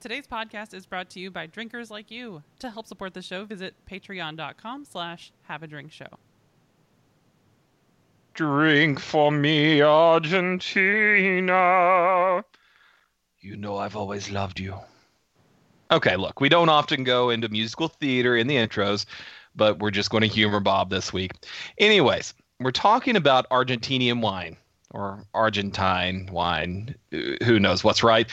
Today's podcast is brought to you by drinkers like you. To help support the show, visit patreon.com slash have a drink show. Drink for me, Argentina. You know I've always loved you. Okay, look, we don't often go into musical theater in the intros, but we're just going to humor Bob this week. Anyways, we're talking about Argentinian wine or Argentine wine. Uh, who knows what's right?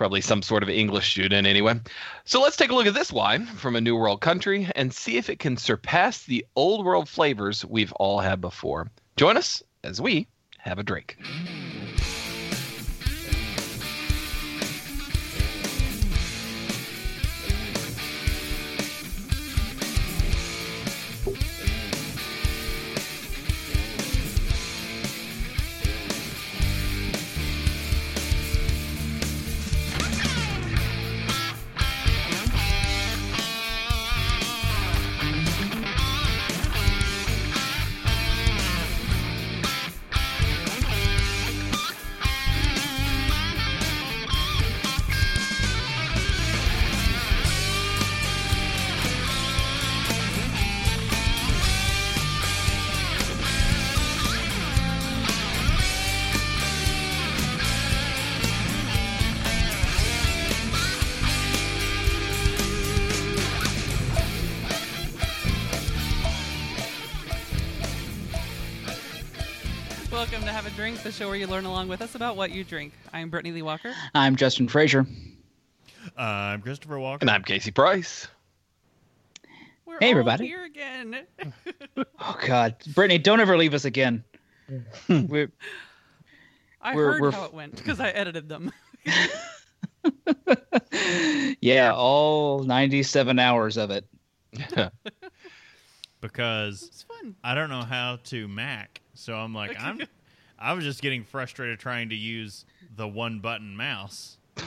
Probably some sort of English student, anyway. So let's take a look at this wine from a New World country and see if it can surpass the Old World flavors we've all had before. Join us as we have a drink. Show where you learn along with us about what you drink. I'm Brittany Lee Walker. I'm Justin Frazier. Uh, I'm Christopher Walker. And I'm Casey Price. We're Hey, all everybody. here again. Oh God, Brittany, don't ever leave us again. We're, I We're- heard we're- how it went because I edited them. yeah, all 97 hours of it. because It's fun. I don't know how to Mac, so I'm like I'm. I was just getting frustrated trying to use the one button mouse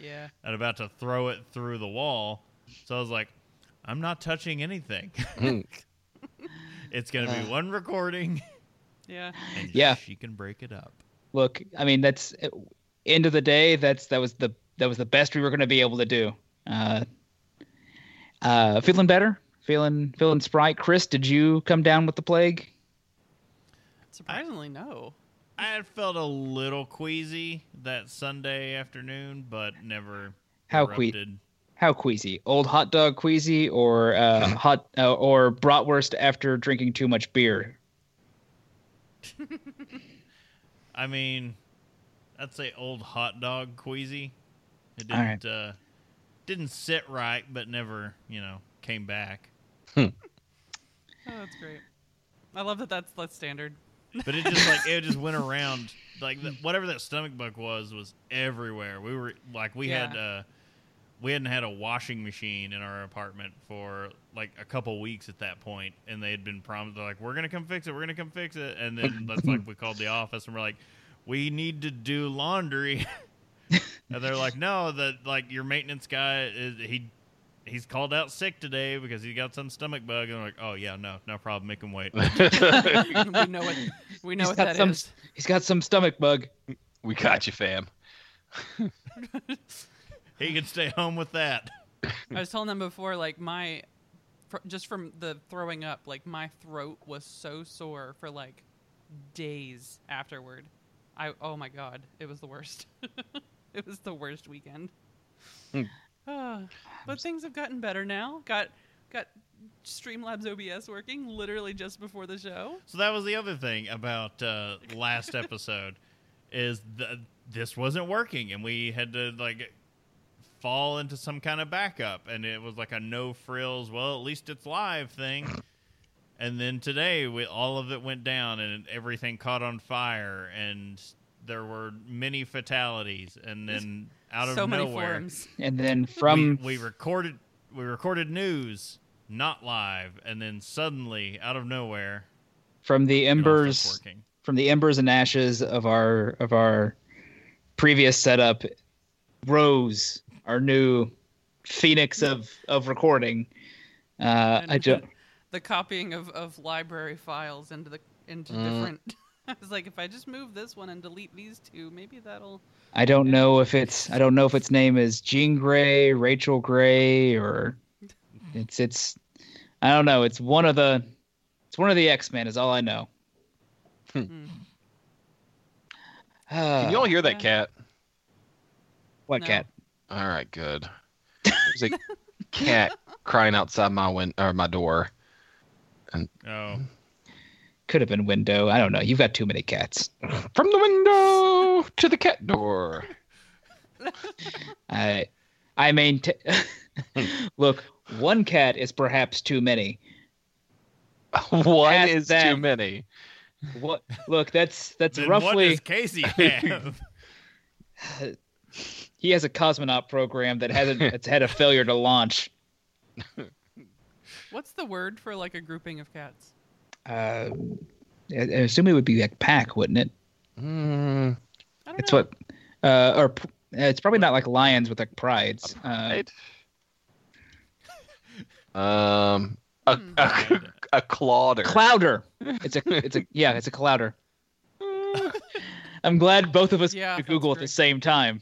Yeah. and about to throw it through the wall. So I was like, I'm not touching anything. Mm. it's gonna be Uh. one recording, Yeah. and Yeah. she can break it up. Look, I mean, that's end of the day. That's that was the that was the best we were going to be able to do. Uh, uh, feeling better, feeling feeling sprite. Chris, did you come down with the plague? Surprisingly, no. I had felt a little queasy that Sunday afternoon, but never How que- erupted. How queasy? Old hot dog queasy, or uh, hot uh, or bratwurst after drinking too much beer? I mean, I'd say old hot dog queasy. It didn't uh, didn't sit right, but never you know came back. Oh, that's great. I love that that's that's standard. But it just like it just went around like the, whatever that stomach bug was was everywhere. We were like we had uh, we hadn't had a washing machine in our apartment for like a couple weeks at that point, and they had been promised they're like we're gonna come fix it, we're gonna come fix it, and then that's like we called the office and we're like we need to do laundry. And they're like, no, that like your maintenance guy is he he's called out sick today because he got some stomach bug. And they're like, oh yeah, no, no problem, make him wait. we know what we know He's what got that some- is. He's got some stomach bug. we got you, fam. he can stay home with that. I was telling them before, like my, fr- just from the throwing up, like my throat was so sore for like days afterward. I oh my god, it was the worst. it was the worst weekend. Hmm. Ah, but things have gotten better now. Got got Streamlabs OBS working literally just before the show. So that was the other thing about uh, last episode is that this wasn't working, and we had to like fall into some kind of backup, and it was like a no frills. Well, at least it's live thing. And then today, we, all of it went down, and everything caught on fire, and there were many fatalities. And then out of so many nowhere, forums. And then from we, we recorded we recorded news, not live, and then suddenly, out of nowhere, from the it all starts embers from the embers and ashes of our of our previous setup rose our new phoenix of of recording uh And i just the copying of, of library files into the into Mm. different I was like, if I just move this one and delete these two, maybe that'll. I don't know if it's I don't know if its name is Jean Grey, Rachel Grey, or it's it's I don't know. It's one of the it's one of the X Men is all I know. Hmm. Can you all hear that cat? what No. cat? All right, good. There's a cat crying outside my win- or my door. Oh, Could have been window. I don't know. You've got too many cats. From the window to the cat door. I I maintain. Look, one cat is perhaps too many. One Past is that. too many. What? Look, that's that's then what roughly. does Casey have? He has a cosmonaut program that hasn't. it's had a failure to launch. What's the word for like a grouping of cats? Uh, I I assume it would be like pack, wouldn't it? Mm, It's know. what, uh, or uh, it's probably not like lions with like prides. Uh. Um, a, Hmm. a, a clodder. clowder. It's a, it's a, yeah, it's a clowder. I'm glad both of us Yeah, Google at the same time.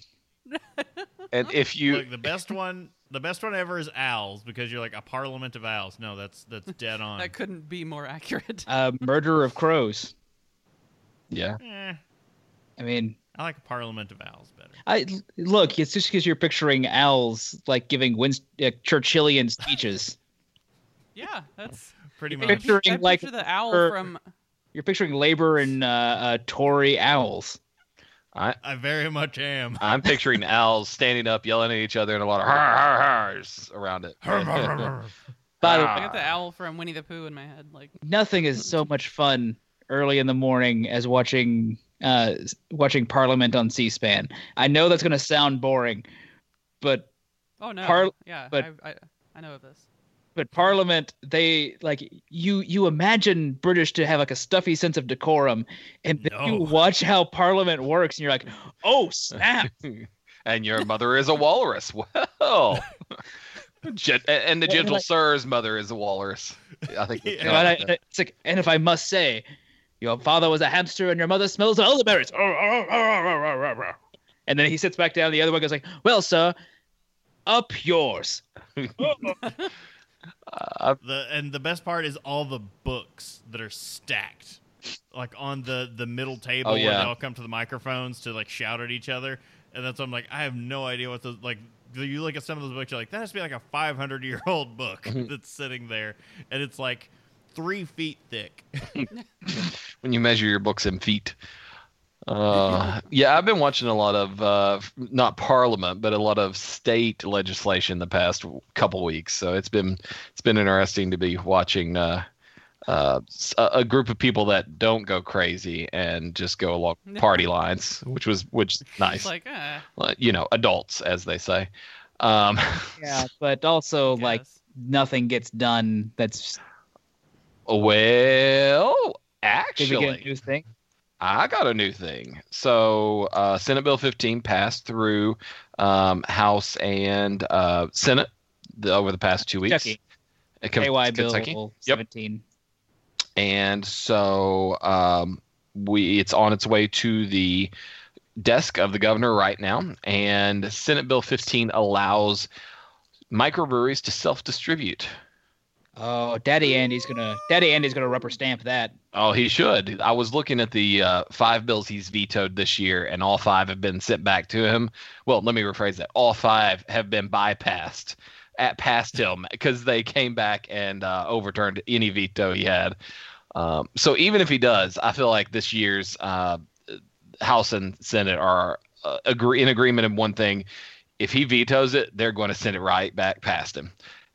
and if you Look, the best one, the best one ever is owls because you're like a parliament of owls. No, that's that's dead on. That couldn't be more accurate. Uh, murder of crows. yeah, Eh, I mean, I like a parliament of owls better. I look. It's just because you're picturing owls like giving Winst- uh, Churchillian speeches. yeah, that's. Pretty You're much. picturing, I like, picture the owl or- from. You're picturing labor and uh, uh, Tory owls. I I very much am. I'm picturing owls standing up, yelling at each other, and a lot of har har hars around it. By the Ah. I got the owl from Winnie the Pooh in my head. Like, nothing is so much fun early in the morning as watching uh watching Parliament on C-SPAN. I know that's going to sound boring, but oh no, Par- yeah, but- I, I, I know of this. But Parliament they like you you imagine British to have like a stuffy sense of decorum, and then you watch how Parliament works, and you're like, oh snap! and your mother is a walrus. Well, Gen- and the Well, gentle like- sir's mother is a walrus. I think. Yeah. And, I, it's like, and if I must say, your father was a hamster and your mother smells of elderberries. And then he sits back down. The other one goes like, "Well, sir, up yours." Uh, The and the best part is all the books that are stacked, like on the the middle table Oh, where yeah. they all come to the microphones to like shout at each other, and that's what I'm like. I have no idea what those like. You look at some of those books, you're like, that has to be like a 500 year old book that's sitting there, and it's like three feet thick. when you measure your books in feet. Uh, yeah, I've been watching a lot of uh, not Parliament, but a lot of state legislation the past couple weeks. So it's been it's been interesting to be watching uh, uh, s- a, a group of people that don't go crazy and just go along party lines, which was which nice. Like, eh, Uh, you know, adults as they say. Um, Yeah, but also like nothing gets done. That's well, did we actually, get a new thing? I got a new thing. So, uh, Senate Bill 15 passed through um, House and uh, Senate the, over the past two weeks. Kentucky. Uh, Ken- KY Kentucky. Bill Yep. 17. And so um, we it's on its way to the desk of the governor right now. And Senate Bill 15 allows microbreweries to self-distribute. Oh, Daddy Andy's gonna Daddy Andy's gonna rubber stamp that. Oh, he should. I was looking at the uh, five bills he's vetoed this year, and all five have been sent back to him. Well, let me rephrase that. All five have been bypassed at past him because they came back and uh, overturned any veto he had. Um, so even if he does, I feel like this year's uh, House and Senate are uh, agree in agreement in one thing. If he vetoes it, they're going to send it right back past him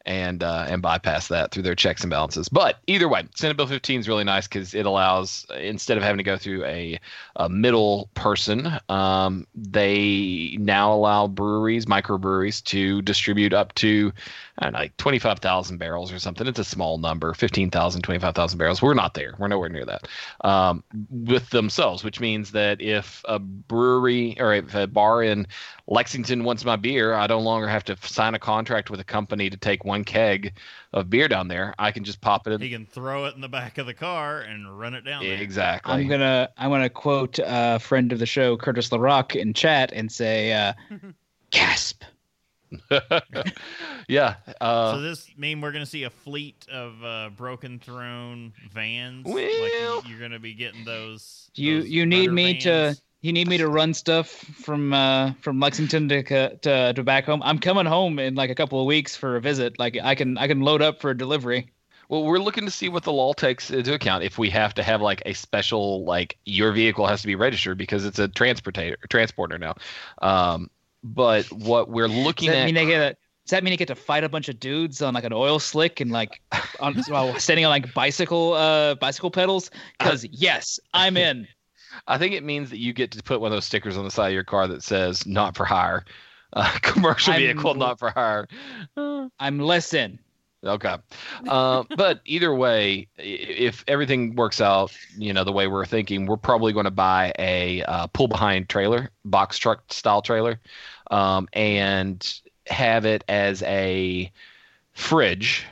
and uh, and bypass that through their checks and balances. But either way, Senate Bill 15 is really nice because it allows instead of having to go through a, a middle person, um, they now allow breweries, microbreweries, to distribute up to I don't know, like 25,000 barrels or something. It's a small number, 15,000, 25,000 barrels. We're not there. We're nowhere near that um, with themselves, which means that if a brewery or if a bar in Lexington wants my beer, I no longer have to sign a contract with a company to take one keg of beer down there, I can just pop it He in. can throw it in the back of the car and run it down there. Exactly. I'm gonna I'm gonna quote a friend of the show, Curtis LaRock, in chat and say, uh, "Gasp." yeah. Uh, so this mean we're gonna see a fleet of uh, broken throne vans? Well- you, you're gonna be getting those. You those you need butter me to you need me to run stuff from uh from Lexington to to to back home. I'm coming home in like a couple of weeks for a visit. Like I can I can load up for a delivery. Well, we're looking to see what the law takes into account if we have to have like a special like your vehicle has to be registered because it's a transportator transporter now. Um, but what we're looking Does that at mean I get a, Does that mean I get to fight a bunch of dudes on like an oil slick and like on while standing on like bicycle uh bicycle pedals? Because yes, I'm in. I think it means that you get to put one of those stickers on the side of your car that says "not for hire," uh, commercial I'm- vehicle not for hire. I'm less in. Okay. Uh, but either way, if everything works out, you know, the way we're thinking, we're probably going to buy a uh, pull behind trailer, box truck style trailer, um, and have it as a fridge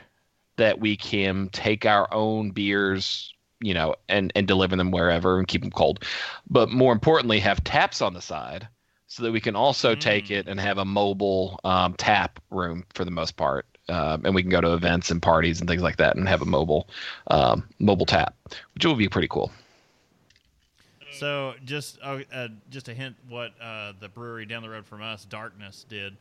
that we can take our own beers, you know, and, and deliver them wherever and keep them cold. But more importantly, have taps on the side so that we can also take Mm. it and have a mobile um, tap room for the most part um, and we can go to events and parties and things like that and have a mobile um, mobile tap, which will be pretty cool. So just uh, uh, just a hint, what uh, the brewery down the road from us, Darkness, did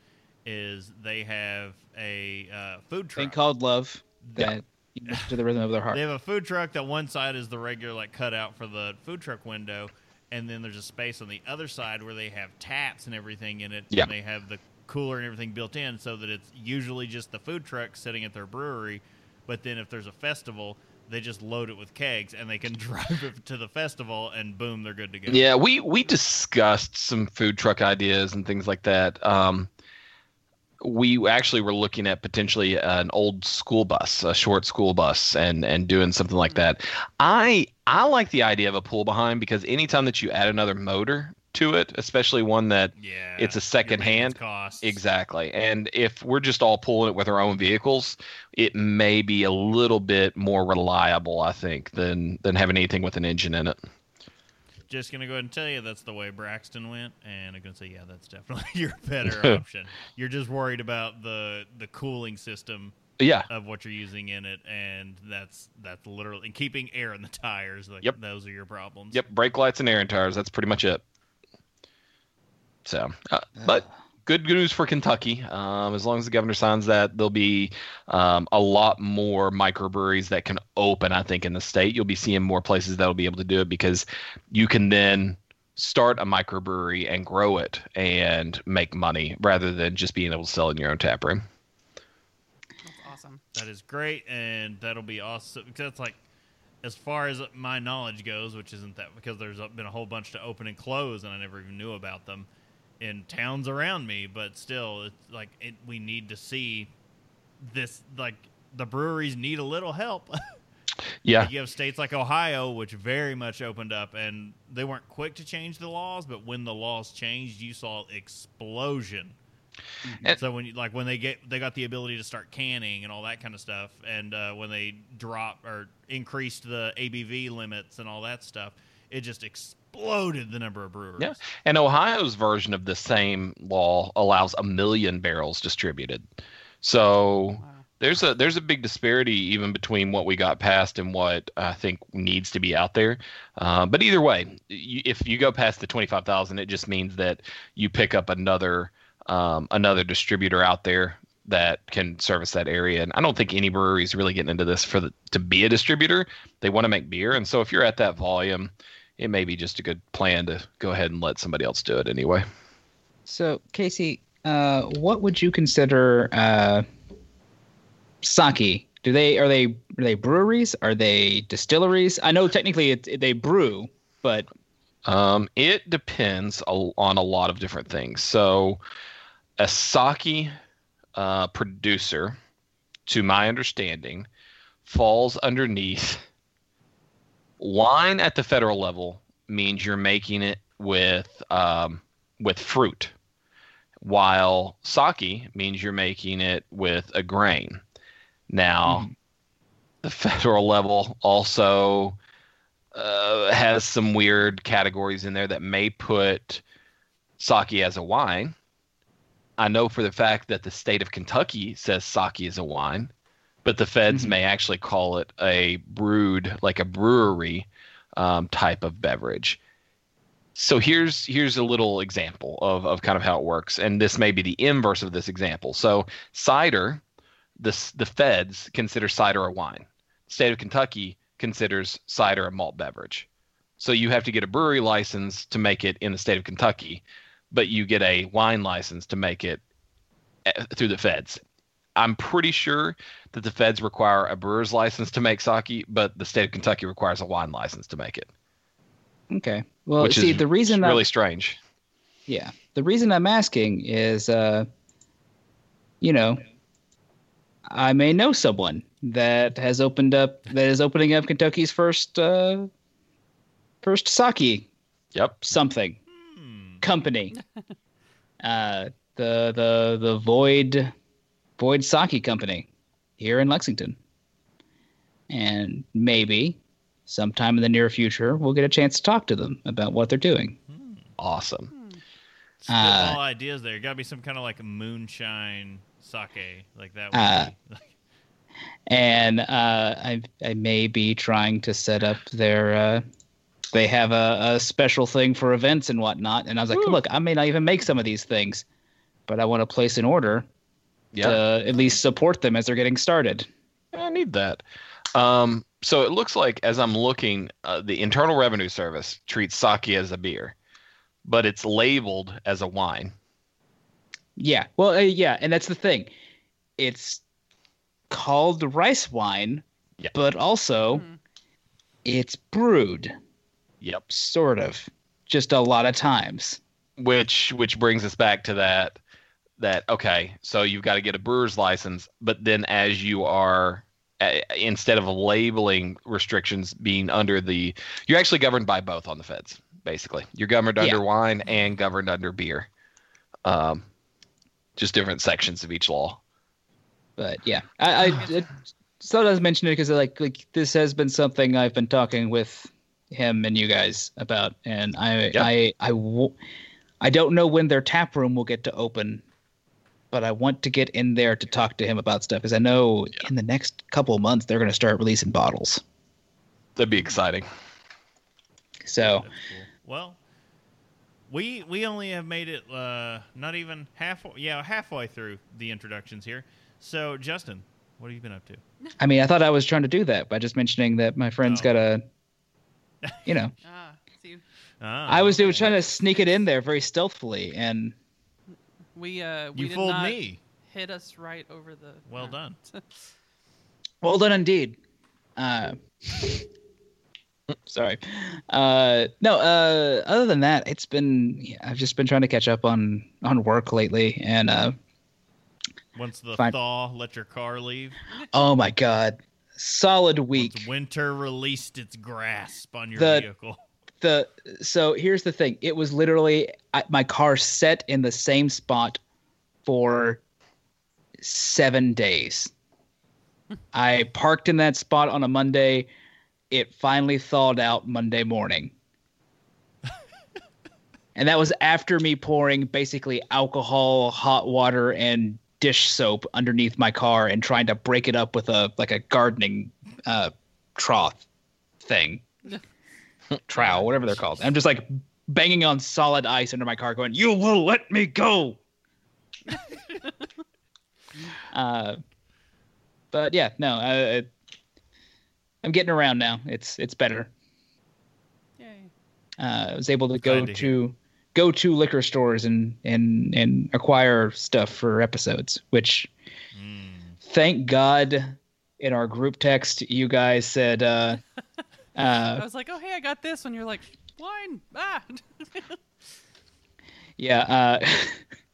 is they have a uh, food Thing truck. called love that listen to the rhythm of their heart. They have a food truck that one side is the regular like cutout for the food truck window, and then there's a space on the other side where they have taps and everything in it. Yeah. And they have the cooler and everything built in, so that it's usually just the food truck sitting at their brewery. But then if there's a festival, they just load it with kegs and they can drive it to the festival, and boom, they're good to go. Yeah, we we discussed some food truck ideas and things like that. Um, we actually were looking at potentially an old school bus, a short school bus, and and doing something like that. I I like the idea of a pull behind because anytime that you add another motor to it, especially one that Yeah, It's a second hand. costs. Exactly. And if we're just all pulling it with our own vehicles, it may be a little bit more reliable, I think, than than having anything with an engine in it. Just gonna go ahead and tell you that's the way Braxton went, and I'm gonna say, yeah, that's definitely your better option. You're just worried about the the cooling system Yeah. of what you're using in it, and that's that's literally and keeping air in the tires. Like, Yep. those are your problems. Yep, brake lights and air and tires, that's pretty much it. So, uh, but good news for Kentucky. Um, as long as the governor signs that, there'll be um, a lot more microbreweries that can open. I think in the state, you'll be seeing more places that'll be able to do it because you can then start a microbrewery and grow it and make money rather than just being able to sell it in your own tap room. That's awesome. That is great, and that'll be awesome. Because that's like, as far as my knowledge goes, which isn't that because there's been a whole bunch to open and close, and I never even knew about them in towns around me. But still, it's like it, we need to see this. Like the breweries need a little help. Yeah. Like, you have states like Ohio, which very much opened up, and they weren't quick to change the laws. But when the laws changed, you saw explosion. And- so when you, like when they get they got the ability to start canning and all that kind of stuff, and uh, when they dropped or increased the ABV limits and all that stuff, it just exploded the number of breweries. Yeah. And Ohio's version of the same law allows a million barrels distributed. So Wow. there's a there's a big disparity even between what we got passed and what I think needs to be out there. Uh, but either way, you, if you go past the twenty five thousand, it just means that you pick up another um, another distributor out there that can service that area. And I don't think any brewery is really getting into this for the, to be a distributor. They want to make beer, and so if you're at that volume, it may be just a good plan to go ahead and let somebody else do it anyway. So, Casey, uh, what would you consider uh, sake? Do they are they are they breweries? Are they distilleries? I know technically it, they brew, but Um, it depends a, on a lot of different things. So, a sake uh, producer, to my understanding, falls underneath wine at the federal level means you're making it with um, with fruit, while sake means you're making it with a grain. Now, Mhm. the federal level also uh, has some weird categories in there that may put sake as a wine. I know for the fact that the state of Kentucky says sake is a wine, but the feds Mhm. may actually call it a brewed, like a brewery um, type of beverage. So here's here's a little example of, of kind of how it works, and this may be the inverse of this example. So cider, the the feds consider cider a wine. State of Kentucky considers cider a malt beverage. So you have to get a brewery license to make it in the state of Kentucky, but you get a wine license to make it eh, through the feds. I'm pretty sure that the feds require a brewer's license to make sake, but the state of Kentucky requires a wine license to make it, Okay. Well, which see, is the reason that's really that, strange. yeah, the reason I'm asking is, uh, you know, I may know someone that has opened up that is opening up Kentucky's first uh, first sake Yep. something Hmm. company. uh, the the the Void Void Sake Company here in Lexington, and maybe sometime in the near future we'll get a chance to talk to them about what they're doing. Awesome. Spitball Uh, ideas there. Got to be some kind of like moonshine sake, like that. Uh, be. and uh, I I may be trying to set up their. Uh, they have a, a special thing for events and whatnot, and I was like, look, I may not even make some of these things, but I want to place an order Yeah. to at least support them as they're getting started. I need that. Um, so it looks like as I'm looking, uh, the Internal Revenue Service treats sake as a beer, but it's labeled as a wine. Yeah, well, uh, yeah, and that's the thing. It's called rice wine, Yeah. but also Hmm. it's brewed, Yep. sort of, just a lot of times. Which which brings us back to that that okay, so you've got to get a brewer's license, but then as you are instead of labeling restrictions being under the you're actually governed by both on the feds basically you're governed Yeah. under wine and governed under beer um, just different sections of each law But yeah, I, I it, so I was mentioning it because like like this has been something I've been talking with him and you guys about, and I Yeah. I I w- I don't know when their tap room will get to open, but I want to get in there to talk to him about stuff because I know in the next couple of months they're going to start releasing bottles. that'd be exciting So cool. Well, we we only have made it uh, not even halfway. Yeah, halfway through the introductions here. So, Justin, what have you been up to? I mean, I thought I was trying to do that by just mentioning that my friend's Oh. got a, you know, Ah, see, Ah, I was, okay. was trying to sneak it in there very stealthily, and we uh, we You did fooled not me. hit us right over the. Well done. well done indeed. Uh, sorry. Uh, no. Uh, other than that, it's been I've just been trying to catch up on on work lately, and uh, Once the Fine. thaw let your car leave, oh my god, solid week. once winter released its grasp on your The- vehicle. The so here's the thing. It was literally I, my car set in the same spot for seven days. I parked in that spot on a monday. It finally thawed out monday morning. And that was after me pouring basically alcohol hot water and dish soap underneath my car and trying to break it up with a like a gardening uh trough thing trowel, whatever they're called. I'm just like banging on solid ice under my car, going, "You will let me go." uh, but yeah, no, I, I, I'm getting around now. It's it's better. Yay. Uh, I was able to go to to, go to liquor stores and and and acquire stuff for episodes, which Mm. thank God in our group text you guys said uh I uh was like, oh hey, I got this, and you're like, wine. Ah. yeah uh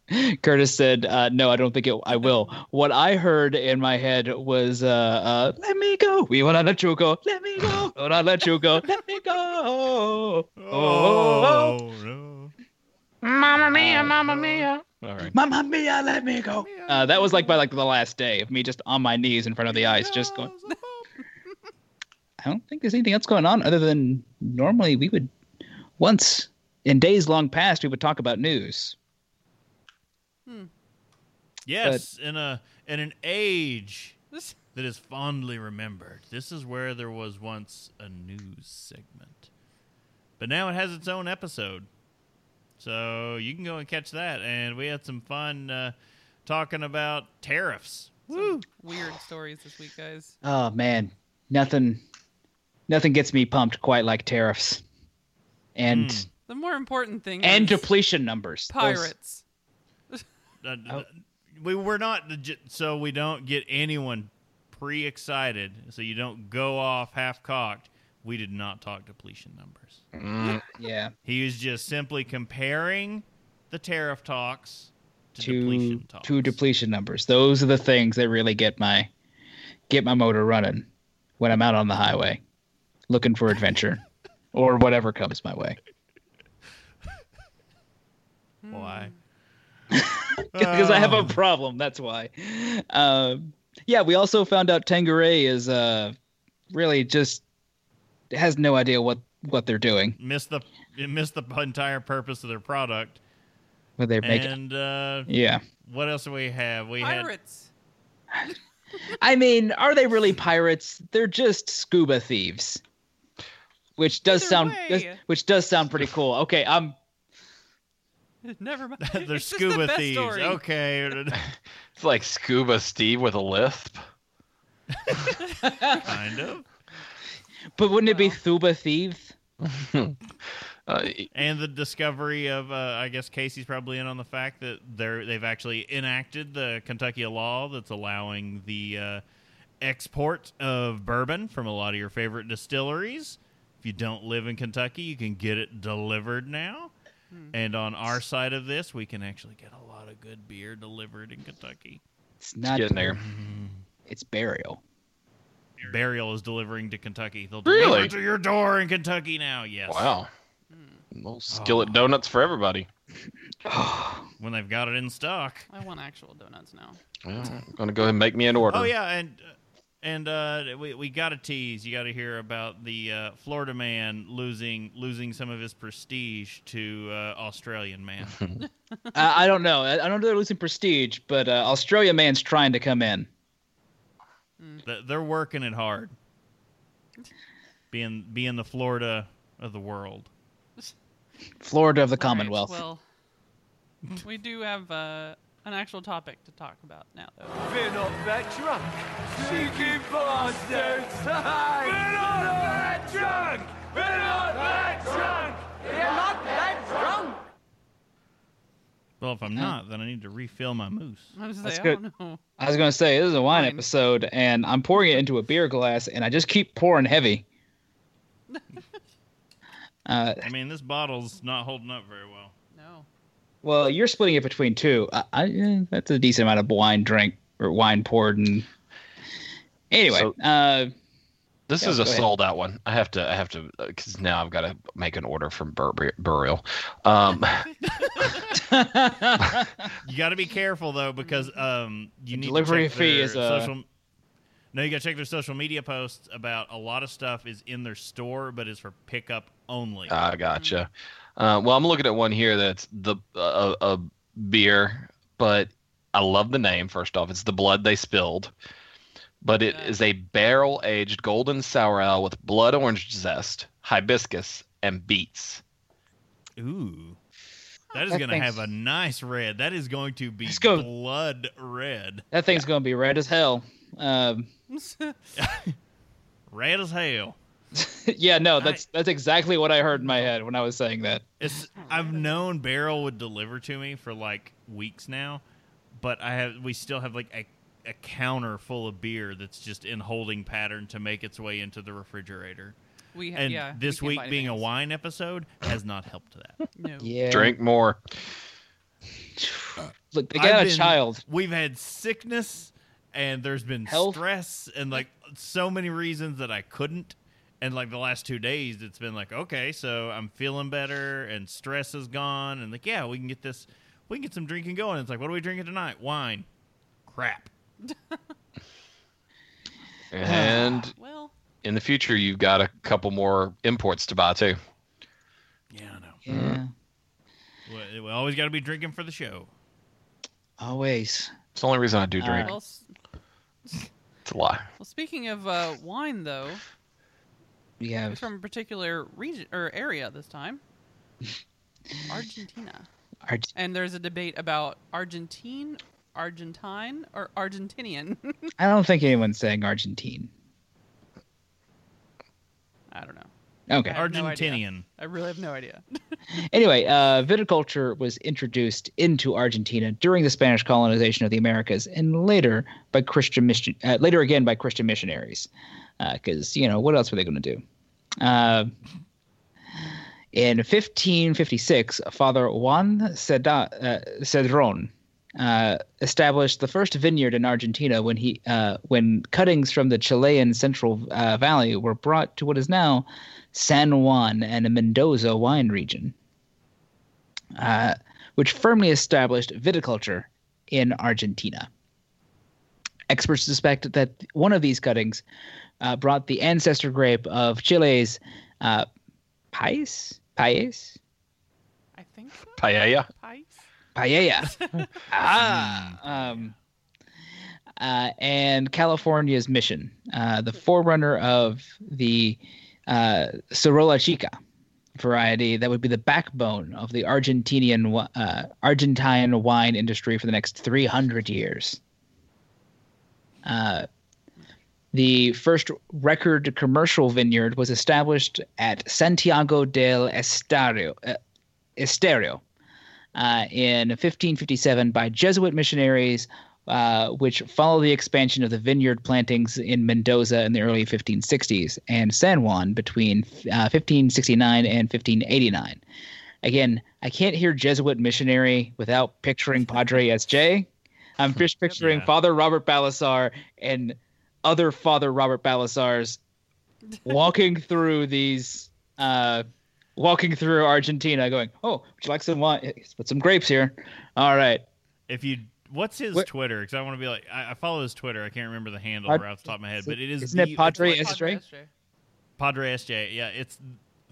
Curtis said uh no I don't think it I will what I heard in my head was uh uh let me go we wanna let you go let me go wanna let you go let me go Oh, oh, no. Mamma mia, mamma mia. All right. Mamma mia, let me go. Uh, that was like by like the last day of me just on my knees in front of the ice, just going. I don't think there's anything else going on other than normally we would once in days long past we would talk about news. Yes, in a in an age that is fondly remembered. This is where there was once a news segment. But now it has its own episode. So you can go and catch that. And we had some fun uh, talking about tariffs. Some weird stories this week, guys. Oh man, nothing, nothing gets me pumped quite like tariffs, and Hmm. The more important thing and is depletion numbers. Those- pirates. Uh, Oh. We we're not so we don't get anyone pre-excited, so you don't go off half-cocked. We did not talk depletion numbers. Mm, yeah, He was just simply comparing the tariff talks to, to depletion talks. to depletion numbers. Those are the things that really get my get my motor running when I'm out on the highway, looking for adventure, or whatever comes my way. Why? because I have a problem. That's why. Um, yeah, we also found out Tanqueray is uh, really just has no idea what what they're doing, missed the it missed the entire purpose of their product. what they're making. And uh, Yeah, what else do we have? We had Pirates. I mean, are they really pirates? They're just scuba thieves, which does Either sound way. does- which does sound pretty cool. Okay, I'm Never mind. they're It's just the scuba thieves. story. Okay, it's like Scuba Steve with a lisp. kind of. but wouldn't it be Thuba thieves? Uh, And the discovery of, uh, I guess Casey's probably in on the fact that they're they've actually enacted the Kentucky law that's allowing the uh, export of bourbon from a lot of your favorite distilleries. If you don't live in Kentucky, you can get it delivered now. Hmm. And on our side of this, we can actually get a lot of good beer delivered in Kentucky. It's not. getting there. Mm-hmm. It's burial. Burial is delivering to Kentucky. They'll Really? deliver it to your door in Kentucky now. Yes. Wow. Hmm. Little skillet donuts for everybody. When they've got it in stock. I want actual donuts now. Well, I'm gonna go ahead and make me an order. Oh yeah, and uh, and uh, we we got to tease. You got to hear about the uh, Florida man losing losing some of his prestige to uh, Australian man. I, I don't know. I, I don't know they're losing prestige, but uh, Australia man's trying to come in. Th- They're working it hard. Being being the Florida of the world. Florida of the All right, Commonwealth. well, we do have uh, an actual topic to talk about now, though. We're not that drunk. Cheeky bastards! We're not that drunk! We're not that drunk! We're not that drunk! Well, if I'm not, then I need to refill my moose. I was That's say, I good. I was going to say this is a wine Fine. episode, and I'm pouring it into a beer glass, and I just keep pouring heavy. uh, I mean, this bottle's not holding up very well. No. well, you're splitting it between two. I, I, eh, that's a decent amount of wine drink or wine poured, and anyway, So- uh, This Yeah, is a sold out one. I have to. I have to because now I've got to make an order from Bur- Burial. Um, You got to be careful though, because um, you The need delivery to check fee their is, uh, social. No, you got to check their social media posts about a lot of stuff is in their store, but is for pickup only. I gotcha. Uh, well, I'm looking at one here that's the uh, a beer, but I love the name. First off, it's the blood they spilled, but it Yeah. is a barrel aged golden sour ale with blood orange zest, hibiscus, and beets. Ooh, that is That going to have a nice red. That is going to be go. blood red, that thing's going to be red as hell. Um, red as hell. yeah, no, that's that's exactly what I heard in my head when I was saying that. It's oh, I've known Burial would deliver to me for like weeks now, but I have we still have like a a counter full of beer that's just in holding pattern to make its way into the refrigerator. We ha- And yeah. this can't week being a wine episode has not helped that. No. Yeah, Drink more. Look, they I've got a been- child. We've had sickness and there's been Health. stress and like so many reasons that I couldn't. And like the last two days, it's been like, okay, so I'm feeling better and stress is gone. And like, yeah, we can get this, we can get some drinking going. It's like, what are we drinking tonight? Wine. Crap. And Well, in the future, you've got a couple more imports to buy too. Yeah, I know. Yeah. We, we always got to be drinking for the show. Always. It's the only reason I do drink. well, it's a lie. well. Speaking of uh, wine, though, We have from a particular region or area this time, Argentina. Arg- And there's a debate about Argentine, Argentine, or Argentinian. I don't think anyone's saying Argentine. I don't know. Okay. I have no. Argentinian. I really have no idea. Anyway, uh, viticulture was introduced into Argentina during the Spanish colonization of the Americas, and later by Christian mission, uh, later again by Christian missionaries, because you know what else were they going to do? Uh, in 1556, Father Juan Ceda, uh, Cedron uh, established the first vineyard in Argentina when he uh, when cuttings from the Chilean Central uh, Valley were brought to what is now San Juan and Mendoza wine region, uh, which firmly established viticulture in Argentina. Experts suspect that one of these cuttings uh, brought the ancestor grape of Chile's uh, Pais? Pais? I think so. Paella. Pies? Paella. ah. Um, uh, and California's Mission, uh, the forerunner of the uh, Chica variety that would be the backbone of the Argentinian uh, Argentine wine industry for the next 300 years. Uh, the first record commercial vineyard was established at Santiago del Estero, uh, Estero uh, in 1557 by Jesuit missionaries, uh, which follow the expansion of the vineyard plantings in Mendoza in the early 1560s and San Juan between uh, 1569 and 1589. Again, I can't hear Jesuit missionary without picturing Padre S.J. I'm just picturing Yeah. Father Robert Ballecer and other Father Robert Ballecers walking through these uh, walking through Argentina, going, "Oh, would you like some wine? Let's put some grapes here." All right. If you, what's his What- Twitter? Because I want to be like, I, I follow his Twitter. I can't remember the handle Pad- right off the top of my head, but it is Isn't it Padre it's like S- J? Padre Padre SJ. Yeah, it's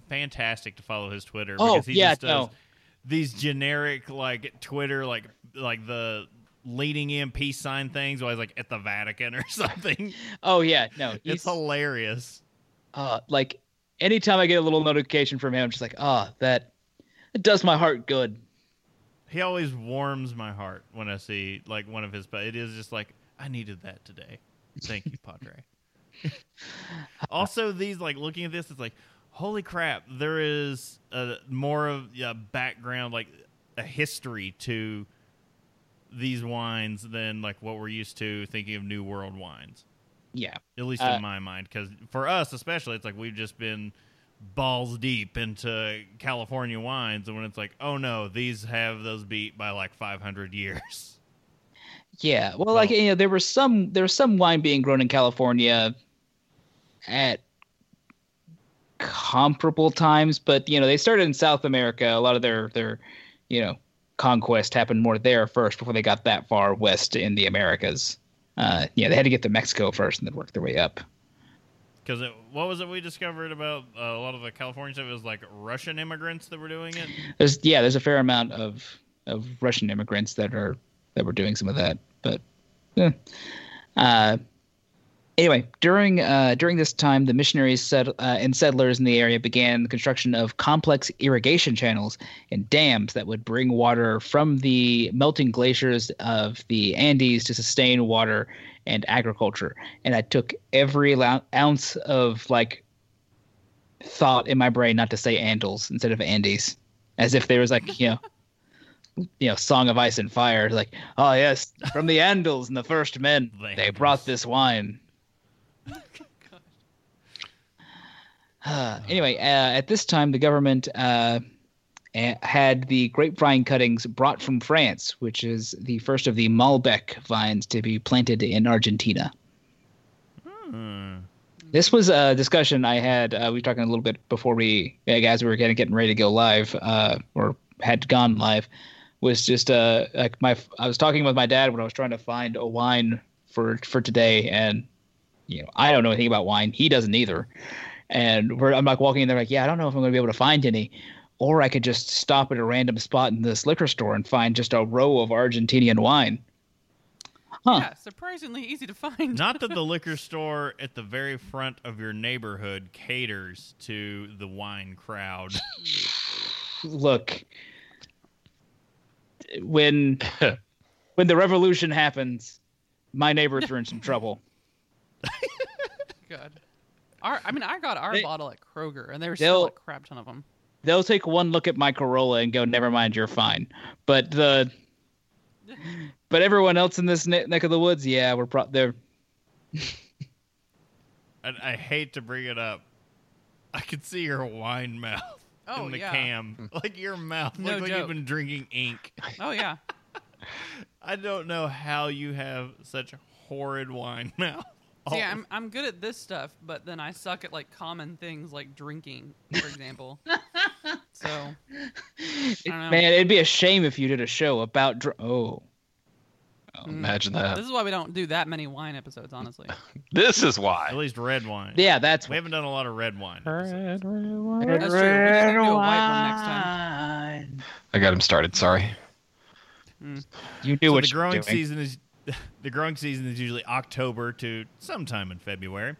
fantastic to follow his Twitter Oh, because he yeah, just does no. these generic like Twitter like like the leading in peace sign things. Always like at the Vatican or something. Oh yeah, no, It's hilarious. uh, like anytime I get a little notification from him, I'm just like, "Oh, that it does my heart good." He always warms my heart when I see like one of his. But It is just like I needed that today. Thank you, Padre. also, these like looking at this, it's like, holy crap! There is a, more of a background, like a history to these wines than like what we're used to thinking of New World wines. Yeah, At least Uh, in my mind, because for us especially, it's like we've just been balls deep into California wines, and when it's like, oh no, these have those beat by like 500 years. yeah. Well, like you know, there was some there was some wine being grown in California at comparable times, but you know, they started in South America. A lot of their their you know conquest happened more there first before they got that far west in the Americas. Uh, yeah, they had to get to Mexico first and then work their way up. Because what was it we discovered about uh, a lot of the California stuff? It was like Russian immigrants that were doing it. There's yeah, there's a fair amount of of Russian immigrants that are that were doing some of that, but yeah. Uh, anyway, during uh, during this time, the missionaries uh, and settlers in the area began the construction of complex irrigation channels and dams that would bring water from the melting glaciers of the Andes to sustain water and agriculture. And I took every ounce of like thought in my brain not to say Andals instead of Andes, as if there was like you know. You know, Song of Ice and Fire, like, oh yes, from the Andals and the first men, The they brought this wine. Uh, anyway, uh, at this time, the government uh, had the grapevine cuttings brought from France, which is the first of the Malbec vines to be planted in Argentina. Hmm. This was a discussion I had. Uh, we were talking a little bit before we, guys, we were getting getting ready to go live, uh, or had gone live, was just uh like my I was talking with my dad when I was trying to find a wine for for today, and you know I don't know anything about wine. He doesn't either. And we're, I'm like walking in there like, yeah, I don't know if I'm going to be able to find any. Or I could just stop at a random spot in this liquor store and find just a row of Argentinian wine. Huh. Yeah, surprisingly easy to find. Not that the liquor store at the very front of your neighborhood caters to the wine crowd. Look, when when the revolution happens, my neighbors are in some trouble. God. Our, I mean, I got our They- bottle at Kroger, and there were They'll- still a crap ton of them. They'll take one look at my Corolla and go, "Never mind, you're fine." But the but everyone else in this ne- neck of the woods, yeah, we're pro- they're I, I hate to bring it up. I can see your wine mouth Oh in the yeah. cam. Like your mouth No looks like you've been drinking ink. Oh yeah. I don't know how you have such horrid wine mouth. See, Oh, I'm I'm good at this stuff, but then I suck at like common things like drinking, for example. so I don't know. man. It'd be a shame if you did a show about dr- oh. oh mm. Imagine that. this is why we don't do that many wine episodes, honestly. This is why. at why. least red wine. Yeah, that's We haven't done a lot of red wine. episodes. That's true. We just do a white one next time. I got him started. Sorry. Mm. You knew So what the you were growing doing. season is the growing season is usually October to sometime in February.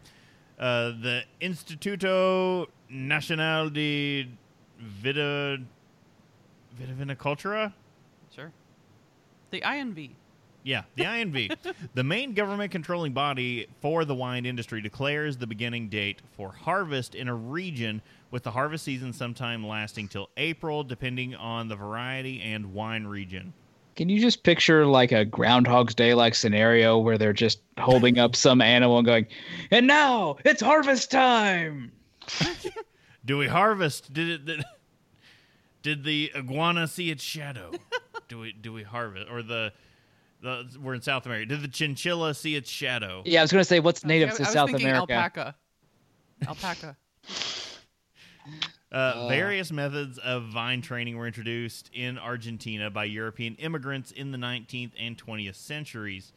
Uh, the Instituto Nacional de Vita Vitivinicultura. Sure. The INV. Yeah, the INV, the main government controlling body for the wine industry, declares the beginning date for harvest in a region, with the harvest season sometime lasting till April, depending on the variety and wine region. Can you just picture like a Groundhog's Day like scenario where they're just holding up some animal and going, and now it's harvest time? Do we harvest? Did it? Did, did the iguana see its shadow? do we do we harvest or the the we're in South America? Did the chinchilla see its shadow? Yeah, I was gonna say what's native I, I to was South thinking America. alpaca. Alpaca. Uh, various methods of vine training were introduced in Argentina by European immigrants in the 19th and 20th centuries.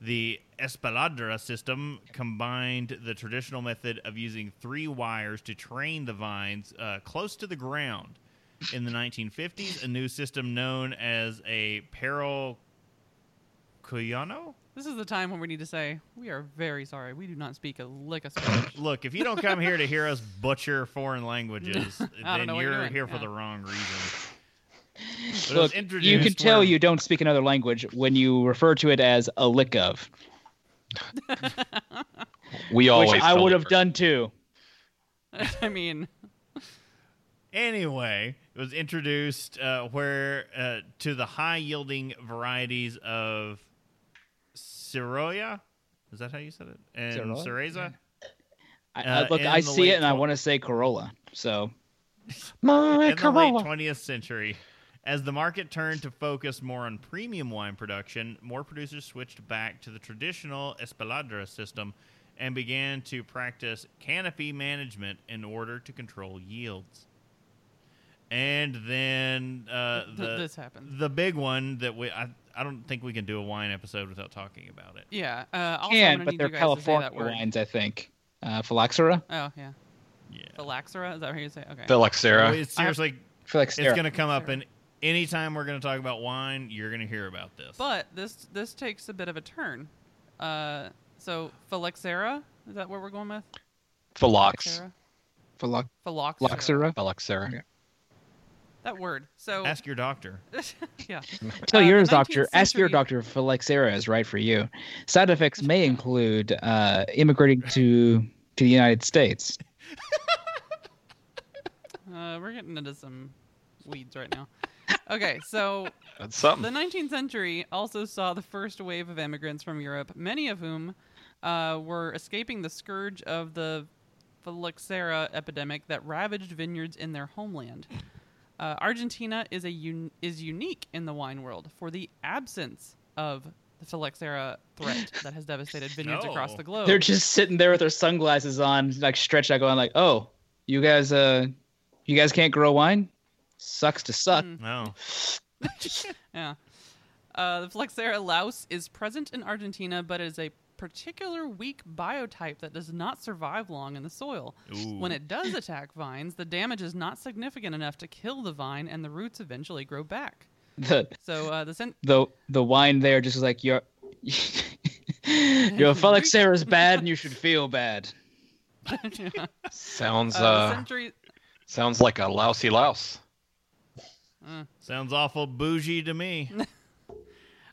The Espaldera system combined the traditional method of using three wires to train the vines uh, close to the ground. In the 1950s, a new system known as a Pero Cuyano? This is the time when we need to say we are very sorry. We do not speak a lick of Spanish. Look, if you don't come here to hear us butcher foreign languages, then know what you're you're doing. here for Yeah. the wrong reason. But it was Look, you introduced can tell where- you don't speak another language when you refer to it as a lick of, We which always. I would have deliver. done too. I mean, Anyway, it was introduced uh, where uh, to the high yielding varieties of Ciroya. Is that how you said it? And? Cereza? I, Uh, I, look, I see it and I want to say Corolla. So My in the late 20th century. As the market turned to focus more on premium wine production, more producers switched back to the traditional Espaldera system and began to practice canopy management in order to control yields. And then uh, the this happened. the big one that we I, I don't think we can do a wine episode without talking about it. Yeah. Uh, also, I'm can, gonna but need they're you guys to say California that word. wines, I think. Uh, Phylloxera. Oh yeah. Yeah. Phylloxera. Is that what you say? It? Okay. Phylloxera. It's seriously Phylloxera. it's going to come up and anytime we're going to talk about wine, you're going to hear about this. But this this takes a bit of a turn. Uh, so phylloxera is that what we're going with? Philox. Phyllo- Phylloxera. Phylloxera. Phylloxera. That word. So Ask your doctor. yeah. Tell Uh, the yours, 19th doctor. Ask your doctor if Phylloxera is right for you. Side effects may include uh, immigrating to to the United States. Uh, we're getting into some weeds right now. Okay, so That's the 19th century also saw the first wave of immigrants from Europe, many of whom uh, were escaping the scourge of the phylloxera epidemic that ravaged vineyards in their homeland. Uh, Argentina is a un- is unique in the wine world for the absence of the phylloxera threat that has devastated vineyards across the globe. They're just sitting there with their sunglasses on, like stretched out, going like, "Oh, you guys, uh, you guys can't grow wine. Sucks to suck." Mm. No. Yeah. Uh, the phylloxera louse is present in Argentina, but is a particular weak biotype that does not survive long in the soil. Ooh. When it does attack vines, the damage is not significant enough to kill the vine, and the roots eventually grow back. The So uh, the cent- the the wine there just was like your your phylloxera is bad and you should feel bad. Sounds uh, uh, century. sounds like a lousy louse. Sounds awful bougie to me.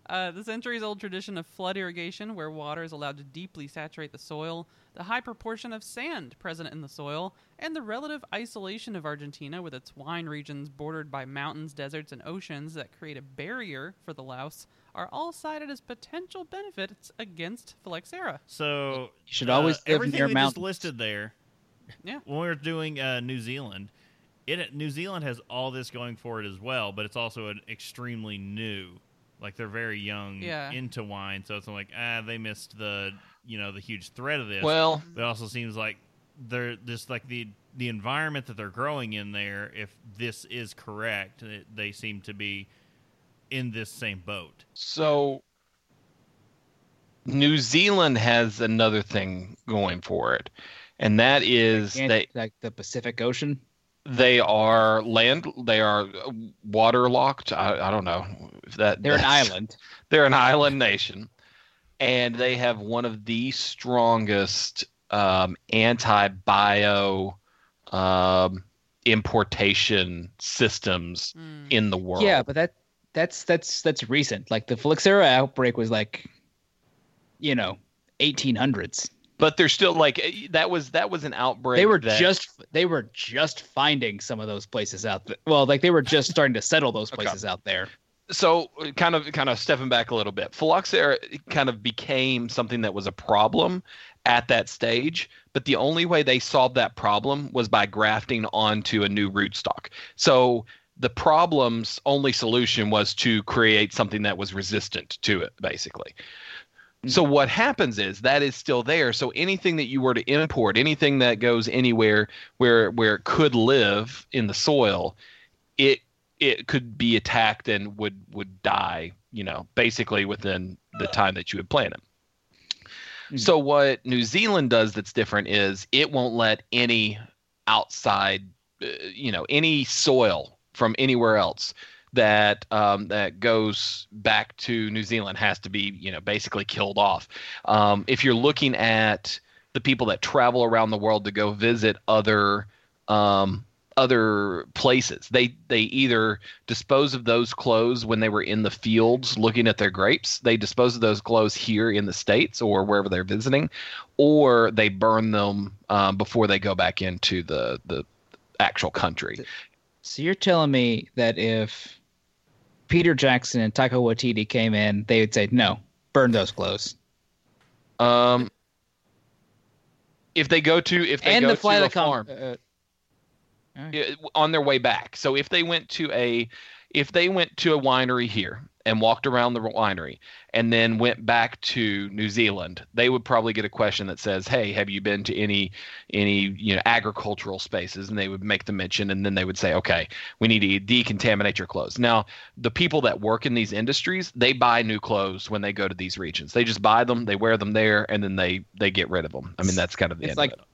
Uh, the centuries old tradition of flood irrigation, where water is allowed to deeply saturate the soil, the high proportion of sand present in the soil, and the relative isolation of Argentina with its wine regions bordered by mountains, deserts, and oceans that create a barrier for the louse are all cited as potential benefits against phylloxera. So You should always uh, live everything near we mountains. just listed there. Yeah. When we were doing uh, New Zealand, it New Zealand has all this going for it as well, but it's also an extremely new. Like they're very young Yeah. into wine, so it's like ah, they missed the you know the huge threat of this. Well, but it also seems like they're just like the the environment that they're growing in there. If this is correct, they seem to be in this same boat. so New Zealand has another thing going for it, and that is And, they like the Pacific Ocean. They are land they are uh, waterlocked. I, I don't know if that They're an island. They're an island nation, and they have one of the strongest um, anti-bio um, importation systems Mm. in the world. Yeah, but that that's that's that's recent. Like the phylloxera outbreak was like, you know, 1800s. But they're still like eh, that was that was an outbreak. They were that- just they were just finding some of those places out there. Well, like they were just starting to settle those Okay. places out there. so uh, kind of kind of stepping back a little bit phylloxera kind of became something that was a problem at that stage but the only way they solved that problem was by grafting onto a new rootstock so the problem's only solution was to create something that was resistant to it basically so what happens is that is still there. So anything that you were to import anything that goes anywhere where where it could live in the soil it it could be attacked and would would die you know basically within the time that you had planned it Mm. so what new zealand does that's different is it won't let any outside uh, you know any soil from anywhere else that um, that goes back to New Zealand has to be you know basically killed off. Um, if you're looking at the people that travel around the world to go visit other um, other places, they they either dispose of those clothes when they were in the fields looking at their grapes. They dispose of those clothes here in the states or wherever they're visiting, or they burn them um, before they go back into the the actual country. So you're telling me that if Peter Jackson and Taika Waititi came in, they would say no, burn those clothes. Um, if they go to if they and go the fly to a farm. uh, i- on their way back, so if they went to a if they went to a winery here and walked around the winery and then went back to New Zealand, they would probably get a question that says, "Hey, have you been to any any you know agricultural spaces?" And they would make the mention, and then they would say, "Okay, we need to decontaminate your clothes." Now, the people that work in these industries, they buy new clothes when they go to these regions. They just buy them, they wear them there, and then they they get rid of them. I mean, that's kind of the It's end like- of it.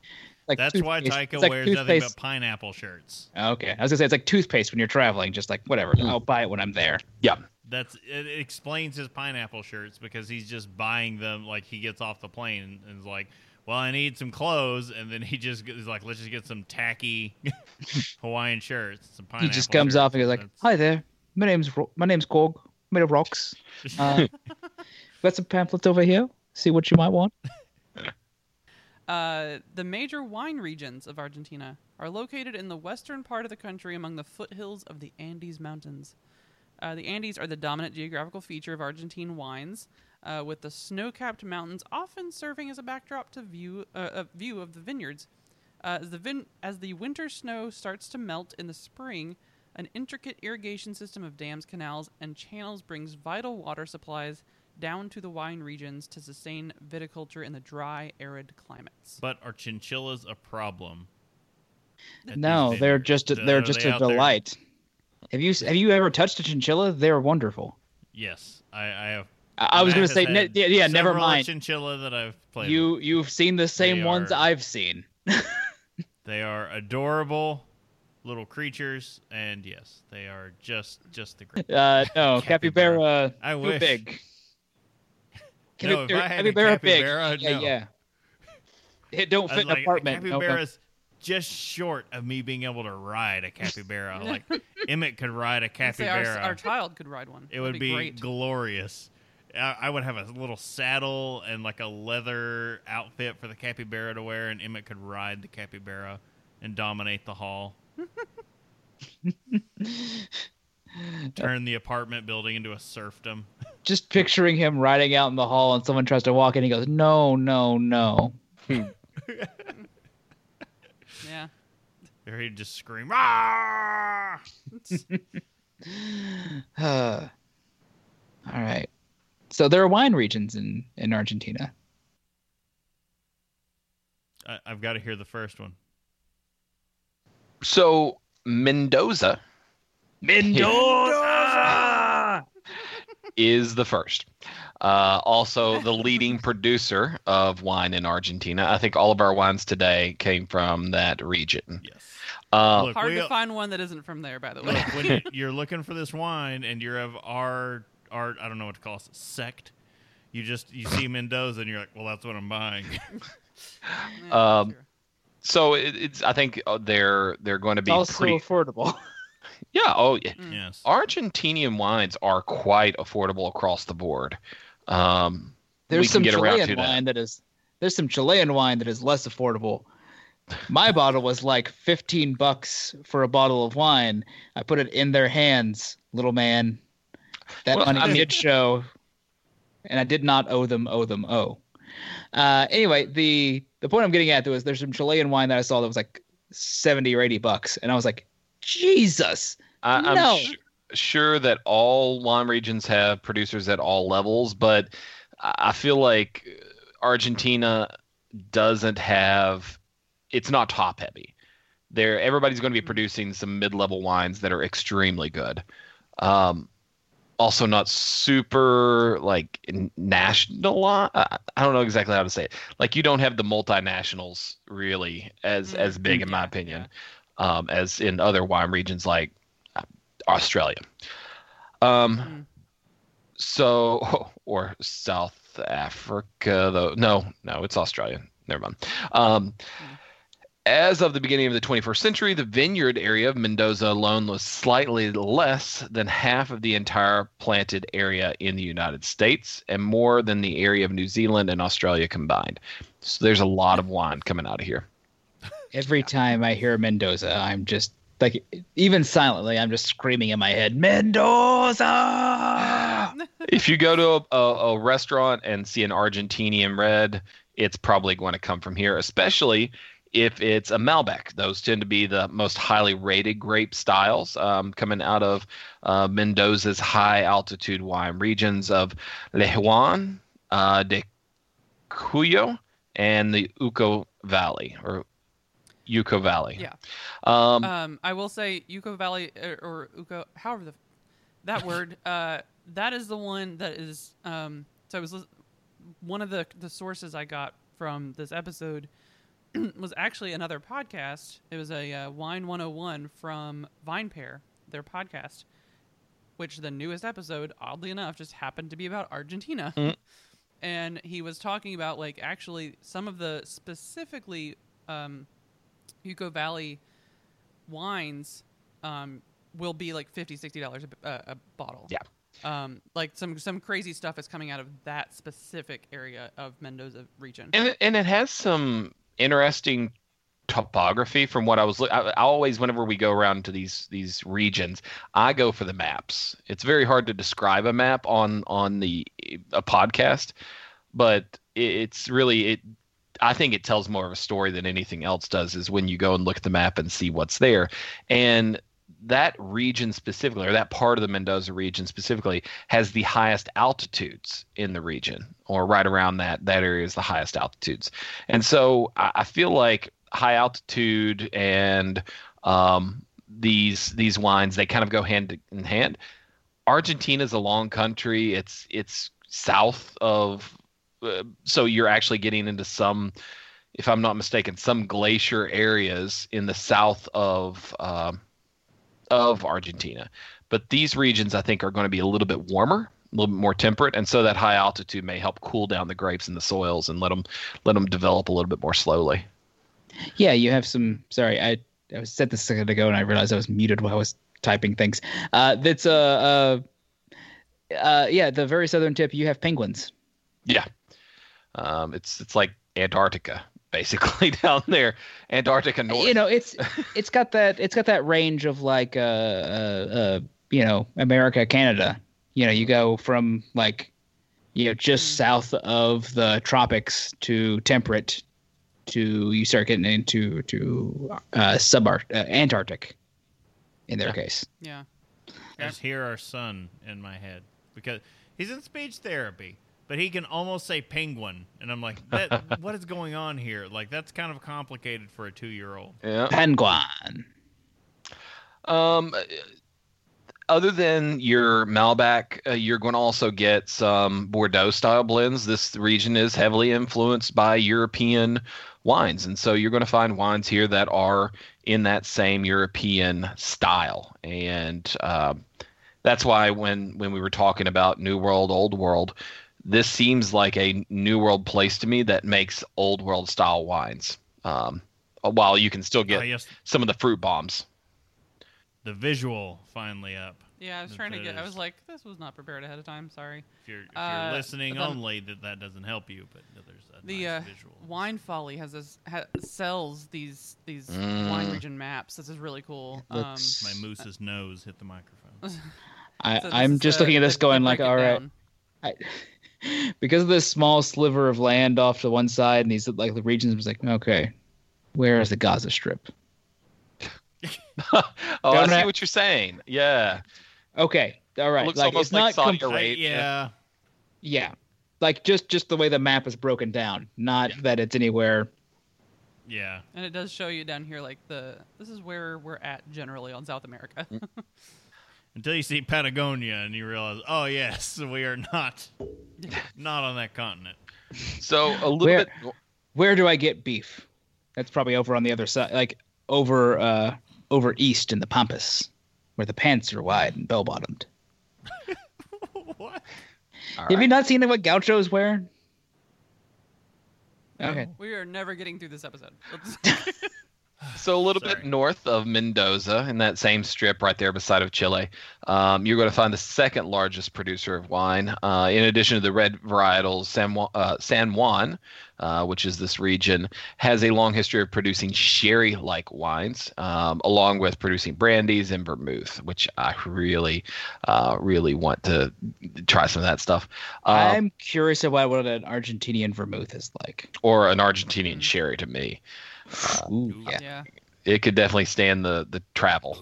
like That's why toothpaste. Taika It's like wears nothing but pineapple shirts. Okay, I was gonna say it's like toothpaste when you're traveling. Just like whatever, Mm. I'll buy it when I'm there. Yeah. That's it, it explains his pineapple shirts because he's just buying them like he gets off the plane and is like, "Well, I need some clothes," and then he just is like, "Let's just get some tacky Hawaiian shirts." Some pineapple." He just comes shirts. off and goes like, That's- "Hi there, my name's Ro- my name's Korg, made of rocks. Uh, got some pamphlets over here. See what you might want." Uh, the major wine regions of Argentina are located in the western part of the country among the foothills of the Andes Mountains. Uh, the Andes are the dominant geographical feature of Argentine wines, uh, with the snow-capped mountains often serving as a backdrop to view uh, a view of the vineyards. Uh, as the vin- as the winter snow starts to melt in the spring, an intricate irrigation system of dams, canals, and channels brings vital water supplies down to the wine regions to sustain viticulture in the dry, arid climates. But are chinchillas a problem? No, they're just Uh, they're just they a out there- delight. Have you have you ever touched a chinchilla? They're wonderful. Yes, I, I have. I, I was going to say, ne- yeah, yeah, never mind. Chinchilla that I've played. You you've seen the same They ones are- I've seen. They are adorable little creatures, and yes, they are just just the great. Uh, no, Capybara. capybara. I too wish. big. No, if I had a capybara big. capybara, Yeah, no. yeah. It don't fit was like, an apartment. A No, no. capybara's just short of me being able to ride a capybara. like Emmett could ride a I'd say our, capybara. our child could ride one. it That'd would be, great. glorious. I, I would have a little saddle and like a leather outfit for the capybara to wear, and Emmett could ride the capybara and dominate the hall. Turn the apartment building into a serfdom. Just picturing him riding out in the hall, and someone tries to walk in. He goes, "No, no, no." Yeah. Or he'd just scream, "Ah!" Uh, all right. So there are wine regions in in Argentina. I, I've got to hear the first one. So Mendoza Mendoza. is the first. Uh, also, the leading producer of wine in Argentina. I think all of our wines today came from that region. Yes. Uh, Look, Hard we- to find one that isn't from there, by the way. Look, when you- you're looking for this wine and you're of our our I don't know what to call it sect, you just you see Mendoza and you're like, well, that's what I'm buying. Yeah, Um, sure. so it, it's. I think uh, they're they're going to be also pretty. affordable. Yeah. Oh, yeah. Mm. yes. Argentinian wines are quite affordable across the board. Um, There's some Chilean to that. wine that is there's some Chilean wine that is less affordable. My bottle was like 15 bucks for a bottle of wine. I put it in their hands, little man. That Well, money I mean- did show, and I did not owe them, owe them, owe. Uh, anyway, the the point I'm getting at though is there's some Chilean wine that I saw that was like 70 or 80 bucks, and I was like, Jesus, I, I'm No. su- sure that all wine regions have producers at all levels, but I feel like Argentina doesn't have. It's not top heavy. There, everybody's going to be producing some mid-level wines that are extremely good. Um, also, not super like national. I, I don't know exactly how to say it. Like you don't have the multinationals really as Mm, as big, in my opinion, um, as in other wine regions like Australia. Um, Mm. so or South Africa though. No, no, it's Australia. Never mind. Um, as of the beginning of the 21st century, the vineyard area of Mendoza alone was slightly less than half of the entire planted area in the United States and more than the area of New Zealand and Australia combined. So there's a lot of wine coming out of here. every time I hear Mendoza, I'm just like, even silently, I'm just screaming in my head, Mendoza. if you go to a, a, a restaurant and see an Argentinian red, it's probably going to come from here, especially if it's a Malbec. Those tend to be the most highly rated grape styles um, coming out of uh, Mendoza's high altitude wine regions of Luján, uh, de Cuyo, and the Uco Valley or Yucco Valley. Yeah. Um, Um, I will say Yucco Valley or, or Uco, however the that word, uh, that is the one that is. Um, so I was one of the the sources I got from this episode was actually another podcast. It was a uh, Wine 101 from VinePair, their podcast, which the newest episode, oddly enough, just happened to be about Argentina. Mm. and he was talking about like actually some of the specifically um, Yucco Valley wines um, will be like 50 60 dollars a, uh, a bottle Yeah. um, like some some crazy stuff is coming out of that specific area of mendoza region and it, and it has some interesting topography from what I was. I, I always, whenever we go around to these these regions, I go for the maps. It's very hard to describe a map on on the a podcast, but it's really it. I think it tells more of a story than anything else does. Is when you go and look at the map and see what's there, and that region specifically, or that part of the Mendoza region specifically, has the highest altitudes in the region, or right around that. That area is the highest altitudes, and so I, I feel like high altitude and um, these these wines they kind of go hand in hand. Argentina is a long country. It's it's south of, uh, so you're actually getting into some, if I'm not mistaken, some glacier areas in the south of um, of Argentina. But these regions, I think, are going to be a little bit warmer, a little bit more temperate, and so that high altitude may help cool down the grapes and the soils and let them let them develop a little bit more slowly. Yeah, you have some. Sorry, I I said this a second ago and I realized I was muted while I was typing things. Uh, that's uh, uh, uh, yeah, the very southern tip. You have penguins. Yeah, um, it's it's like Antarctica basically down there, Antarctica north. You know, it's it's got that it's got that range of like uh, uh, uh you know America, Canada. You know, you go from like you know just Mm. south of the tropics to temperate to you start getting into to uh, subart uh, Antarctic in their Yeah. case. Yeah. I just hear our son in my head because he's in speech therapy, but he can almost say penguin, and I'm like, that, what is going on here? Like that's kind of complicated for a two year old. yeah. Penguin. Um, other than your Malbec, uh, you're going to also get some Bordeaux style blends. This region is heavily influenced by European wines, and so you're going to find wines here that are in that same European style. And uh, that's why when when we were talking about New World, Old World, this seems like a New World place to me that makes Old World style wines. Um, while you can still get Ah, yes, some of the fruit bombs. the visual finally up. Yeah, I was trying to that get. I was like, this was not prepared ahead of time. Sorry. If you're, if Uh, you're listening then- only, that that doesn't help you. But there's a The nice uh, visual. Wine Folly has this ha- sells these these Mm. wine region maps. This is really cool. Um, My moose's nose hit the microphone. I, so this I'm is, just uh, looking at this they- they going like, break it all right. I, because of this small sliver of land off to one side and these like the regions, was like, okay, where is the Gaza Strip? oh, I Don't see I- what you're saying. Yeah. Okay, all right, looks like almost it's like not Saudi com- Arabia. Yeah, yeah, like just just the way the map is broken down, not that it's anywhere. yeah. And it does show you down here like the this is where we're at generally on South America. Mm. Until you see Patagonia and you realize, oh yes, we are not not on that continent. So a little Where- bit. Where do I get beef? That's probably over on the other side, like over uh over east in the Pampas, where the pants are wide and bell bottomed. what? all Have you not seen what Gaucho's wearing? Okay. we are never getting through this episode. Let's- So a little Sorry. bit north of Mendoza, in that same strip right there beside of Chile, um, you're going to find the second largest producer of wine. Uh, in addition to the red varietals, San Juan, uh, San Juan uh, which is this region, has a long history of producing sherry-like wines, um, along with producing brandies and vermouth, which I really, uh, really want to try some of that stuff. Um, I'm curious about what an Argentinian vermouth is like. or an Argentinian sherry to me. Ooh, Ooh. yeah. yeah. it could definitely stand the the travel.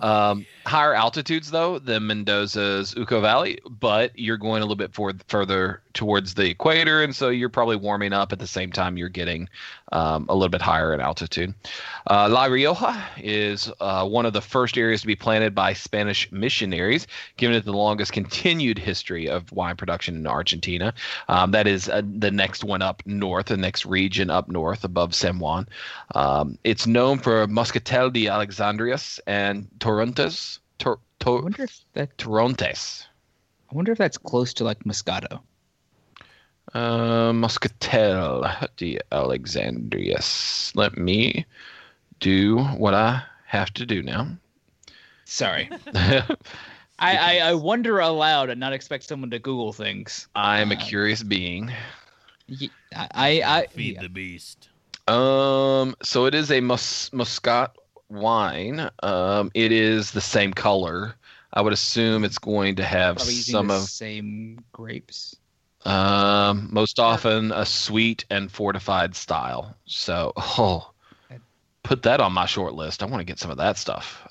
Um, higher altitudes though than Mendoza's Uco Valley, but you're going a little bit further towards the equator, and so you're probably warming up at the same time you're getting um, a little bit higher in altitude. Uh, La Rioja is uh, one of the first areas to be planted by Spanish missionaries, giving it the longest continued history of wine production in Argentina. Um, that is uh, the next one up north, the next region up north above San Juan. Um, it's known for Muscatel de Alexandrias and Torrontes. Tor- I Tor- wonder if that Torrontes. I wonder if that's close to like Moscato. Uh, Muscatel de Alexandrias. Let me do what I have to do now. Sorry. I, I, I wonder aloud and not expect someone to Google things. I am a Uh, curious being. Ye- I, I, I Feed yeah. the beast. Um, so it is a mus- Muscat wine. Um, it is the same color. I would assume it's going to have probably using some the of, same grapes. um, most often a sweet and fortified style. So, oh, put that on my short list. I want to get some of that stuff.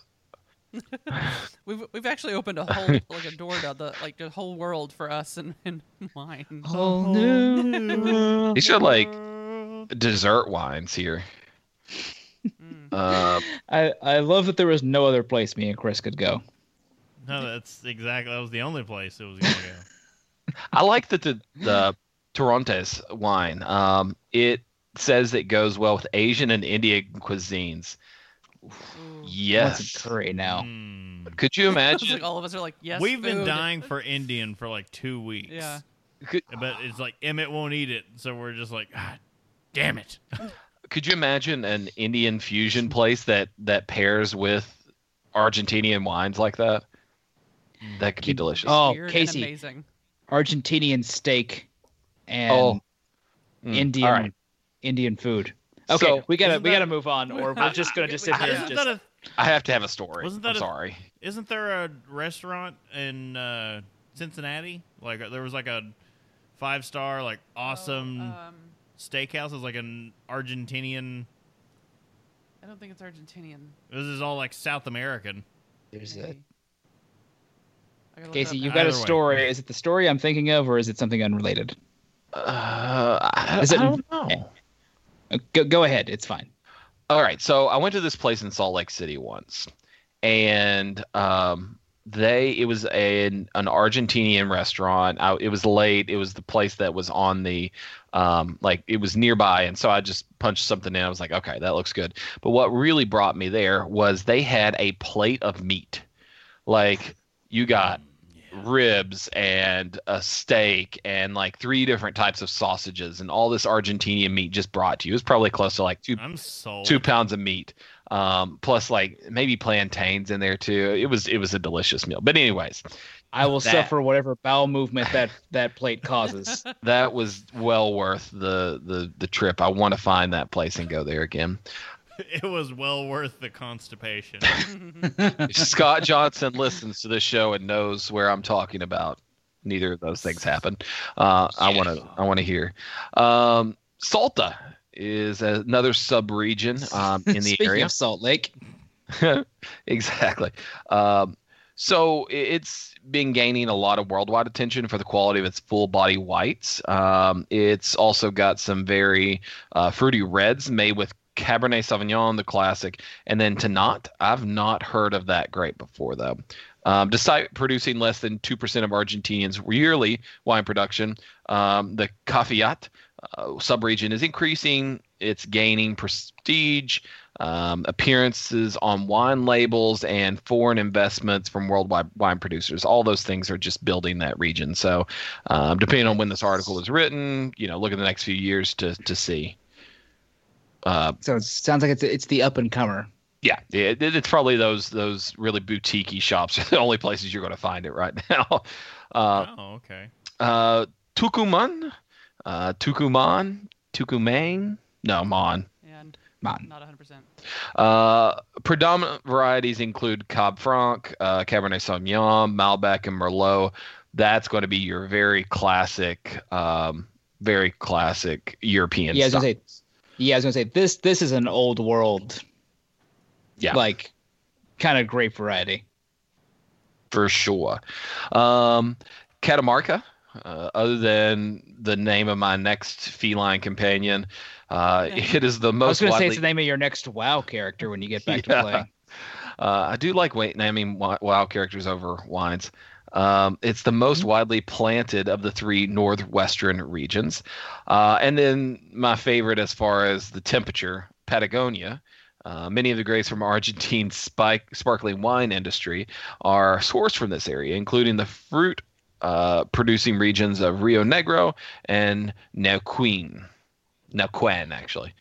We've we've actually opened a whole like a door to the like the whole world for us and, and wine. Whole new These are like dessert wines here. Mm. Uh, I I love that there was no other place me and Chris could go. No, that's exactly that was the only place it was gonna go. I like that the the Torrontes wine. Um, it says it goes well with Asian and Indian cuisines. Ooh. Yes. some curry now. Hmm. Could you imagine? like all of us are like, yes. We've been dying for Indian for like two weeks. Yeah. could, But it's like Emmett won't eat it, so we're just like, ah, damn it. Could you imagine an Indian fusion place that that pairs with Argentinian wines like that? That could be delicious. Oh, Weird Casey. amazing. Argentinian steak and Oh. Mm, Indian All right. Indian food. Okay, So- we gotta we that- gotta move on, or we're just gonna just sit here and just. a I have to have a story. Wasn't that I'm a- sorry. Isn't there a restaurant in uh, Cincinnati? Like there was like a five star, like awesome Oh, um, steakhouse. is like an Argentinian. I don't think it's Argentinian. This is all like South American. There's a, Maybe. I Casey, you've now. got a Either way. story. Is it the story I'm thinking of, or is it something unrelated? Uh, I, Is it- I don't know. Go, go ahead. It's fine. All right, so I went to this place in Salt Lake City once, and um, they it was an an Argentinian restaurant. I, it was late. It was the place that was on the um, like it was nearby, and so I just punched something in. I was like, okay, that looks good. But what really brought me there was they had a plate of meat, like you got ribs and a steak and like three different types of sausages and all this Argentinian meat just brought to you. It was probably close to like two I'm sold. two pounds of meat, um, plus like maybe plantains in there too. It was it was a delicious meal. But anyways, I will That- suffer whatever bowel movement that that plate causes. that was well worth the the the trip. I want to find that place and go there again. It was well worth the constipation. Scott Johnson listens to this show and knows where I'm talking about. Neither of those things happen. Uh, I want to I want to hear. Um, Salta is another sub-region um, in the area. of Salt Lake, exactly. Um, so it's been gaining a lot of worldwide attention for the quality of its full body whites. Um, it's also got some very uh, fruity reds made with Cabernet Sauvignon, the classic, and then Tannat. I've not heard of that grape before, though. Um, despite producing less than 2% of Argentinians' yearly wine production, um, the Cafayate uh, subregion is increasing. It's gaining prestige, um, appearances on wine labels, and foreign investments from worldwide wine producers. All those things are just building that region. So, um, depending on when this article is written, you know, look at the next few years to to see. Uh, so it sounds like it's it's the up and comer. yeah, it, it's probably those those really boutiquey shops are the only places you're going to find it right now. Uh, oh, okay. uh, Tucumán, uh, Tucumán, Tucumán. No, Mon. and Man, not 100%. Uh, predominant varieties include Cab Franc, uh, Cabernet Sauvignon, Malbec, and Merlot. That's going to be your very classic, um, very classic European. yeah, I was gonna say, yeah, I was gonna say this this is an old world, yeah, like kind of grape variety. for sure. Um, Catamarca, uh, other than the name of my next feline companion, uh, it is the most. I was most gonna say it's the name of your next WoW character when you get back Yeah. to playing. Uh, I do like wait, naming wild characters over wines. Um, it's the most Mm-hmm. widely planted of the three northwestern regions. Uh, and then my favorite as far as the temperature, Patagonia. Uh, many of the grapes from Argentine's spike, sparkling wine industry are sourced from this area, including the fruit uh, producing regions of Rio Negro and Neuquén. Neuquén, actually.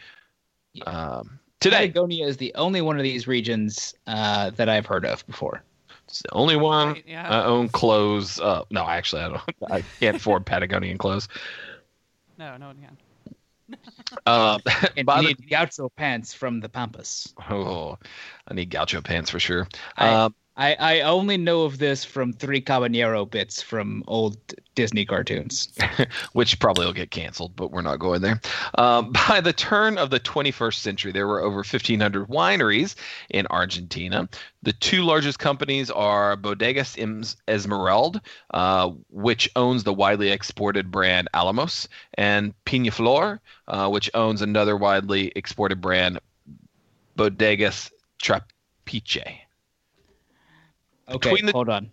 Yeah. Um, today, Patagonia is the only one of these regions uh, that I've heard of before. It's the only one Right, yeah. I own clothes. Uh, no, actually, I don't. I can't afford Patagonian clothes. No, no one can. Uh, And by you the, gaucho pants from the Pampas. oh, I need gaucho pants for sure. I- Um, I, I only know of this from three Caballero bits from old Disney cartoons. which probably will get canceled, but we're not going there. Um, by the turn of the 21st century, there were over 1,500 wineries in Argentina. The two largest companies are Bodegas Esmeralda, uh, which owns the widely exported brand Alamos, and Peñaflor, uh, which owns another widely exported brand Bodegas Trapiche. Okay, Between the- hold on.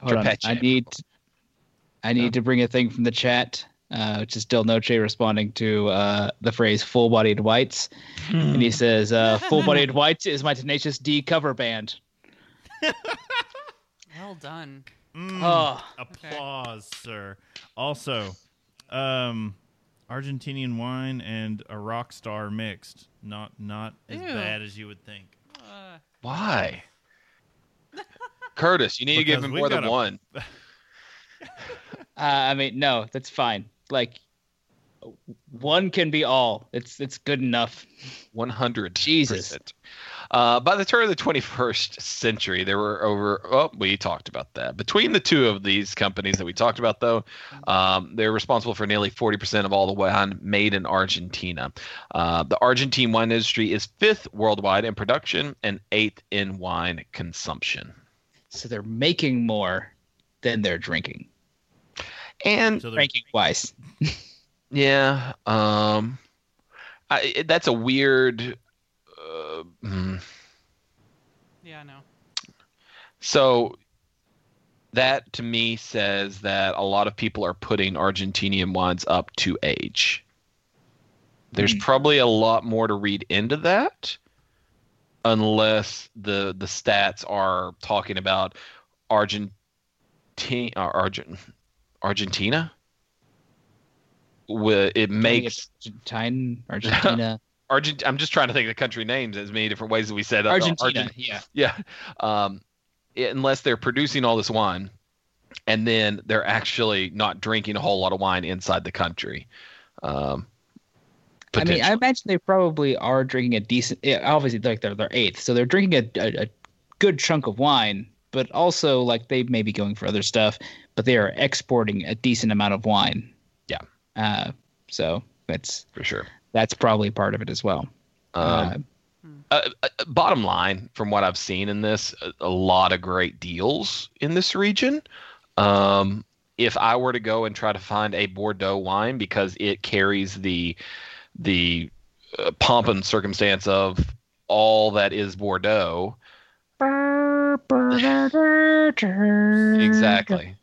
Hold on. I need I need to bring a thing from the chat, uh, which is Del Noche responding to uh, the phrase "full bodied whites," and he says, uh, "Full bodied whites is my Tenacious D cover band." Well done. Mm, Oh. applause, sir. Also, um, Argentinian wine and a rock star mixed. Not not as bad as you would think. Uh, Why? Curtis, you need to give Because him more than a- one. Uh, I mean, no, that's fine. Like one can be all. It's it's good enough. 100 Jesus. Uh, by the turn of the 21st century, there were over. Oh, we talked about that. Between the two of these companies that we talked about, though, um, they're responsible for nearly 40% of all the wine made in Argentina. Uh, the Argentine wine industry is fifth worldwide in production and eighth in wine consumption. So they're making more than they're drinking. And So they're Ranking wise. yeah, um, I, that's a weird. Uh, mm. yeah, no. So that to me says that a lot of people are putting Argentinian wines up to age. There's Hmm. probably a lot more to read into that unless the the stats are talking about Argentina uh, Argent, Argentina Wh- it makes Argentine, Argentina, Argent I'm just trying to think of the country names as many different ways that we said uh, Argentina. Argent- yeah. yeah. Um, unless they're producing all this wine and then they're actually not drinking a whole lot of wine inside the country. Um, I mean, I imagine they probably are drinking a decent. Obviously, like they're they're eighth, so they're drinking a, a, a good chunk of wine, but also like they may be going for other stuff, but they are exporting a decent amount of wine. Yeah. Uh, so that's for sure. That's probably part of it as well. Um, uh, uh, bottom line, from what I've seen in this, a, a lot of great deals in this region. Um, if I were to go and try to find a Bordeaux wine because it carries the the uh, pomp and circumstance of all that is Bordeaux, exactly.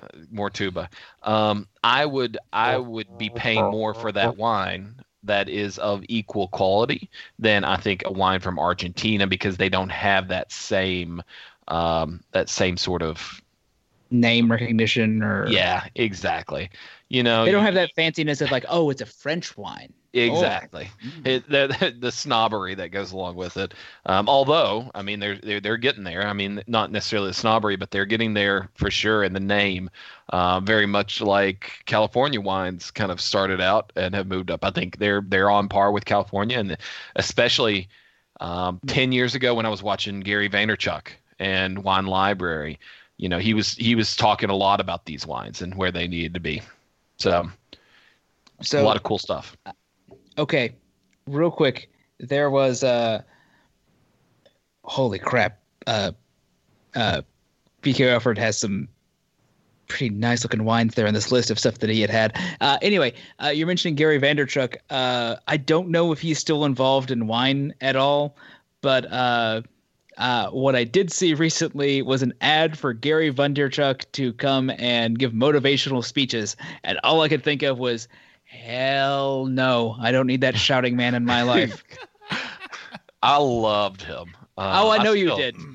Uh, more tuba. Um, I would I would be paying more for that wine that is of equal quality than I think a wine from Argentina because they don't have that same um, that same sort of Name recognition or yeah exactly. You know they don't have that fanciness of like oh it's a French wine. Exactly. Mm. It, the, the snobbery that goes along with it. Um, although, I mean, they're, they're they're getting there. I mean, not necessarily the snobbery, but they're getting there for sure in the name. Uh, very much like California wines kind of started out and have moved up. I think they're they're on par with California, and especially um, ten years ago when I was watching Gary Vaynerchuk and Wine Library. You know, he was he was talking a lot about these wines and where they needed to be. So, So a lot of cool stuff. Okay, real quick, there was uh holy crap. Uh uh BK Alfred has some pretty nice looking wines there on this list of stuff that he had had. Uh anyway, uh you're mentioning Gary Vanderchuk. Uh I don't know if he's still involved in wine at all, but uh uh, what I did see recently was an ad for Gary Vanderchuk to come and give motivational speeches, and all I could think of was, "Hell no, I don't need that shouting man in my life." I loved him. Uh, oh, I know you still- did.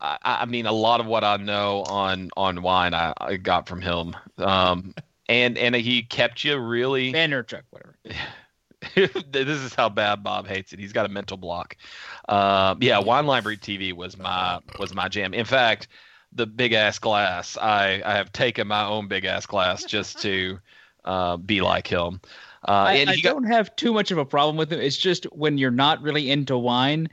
I, I mean, a lot of what I know on on wine, I, I got from him. Um, and and he kept you really. Vanderchuk, whatever. this is how bad Bob hates it. He's got a mental block. Um, yeah, Wine Library TV was my was my jam. In fact, the big ass glass. I I have taken my own big ass glass just to uh, be like him. Uh, I, and I he got don't have too much of a problem with him. It's just when you're not really into wine.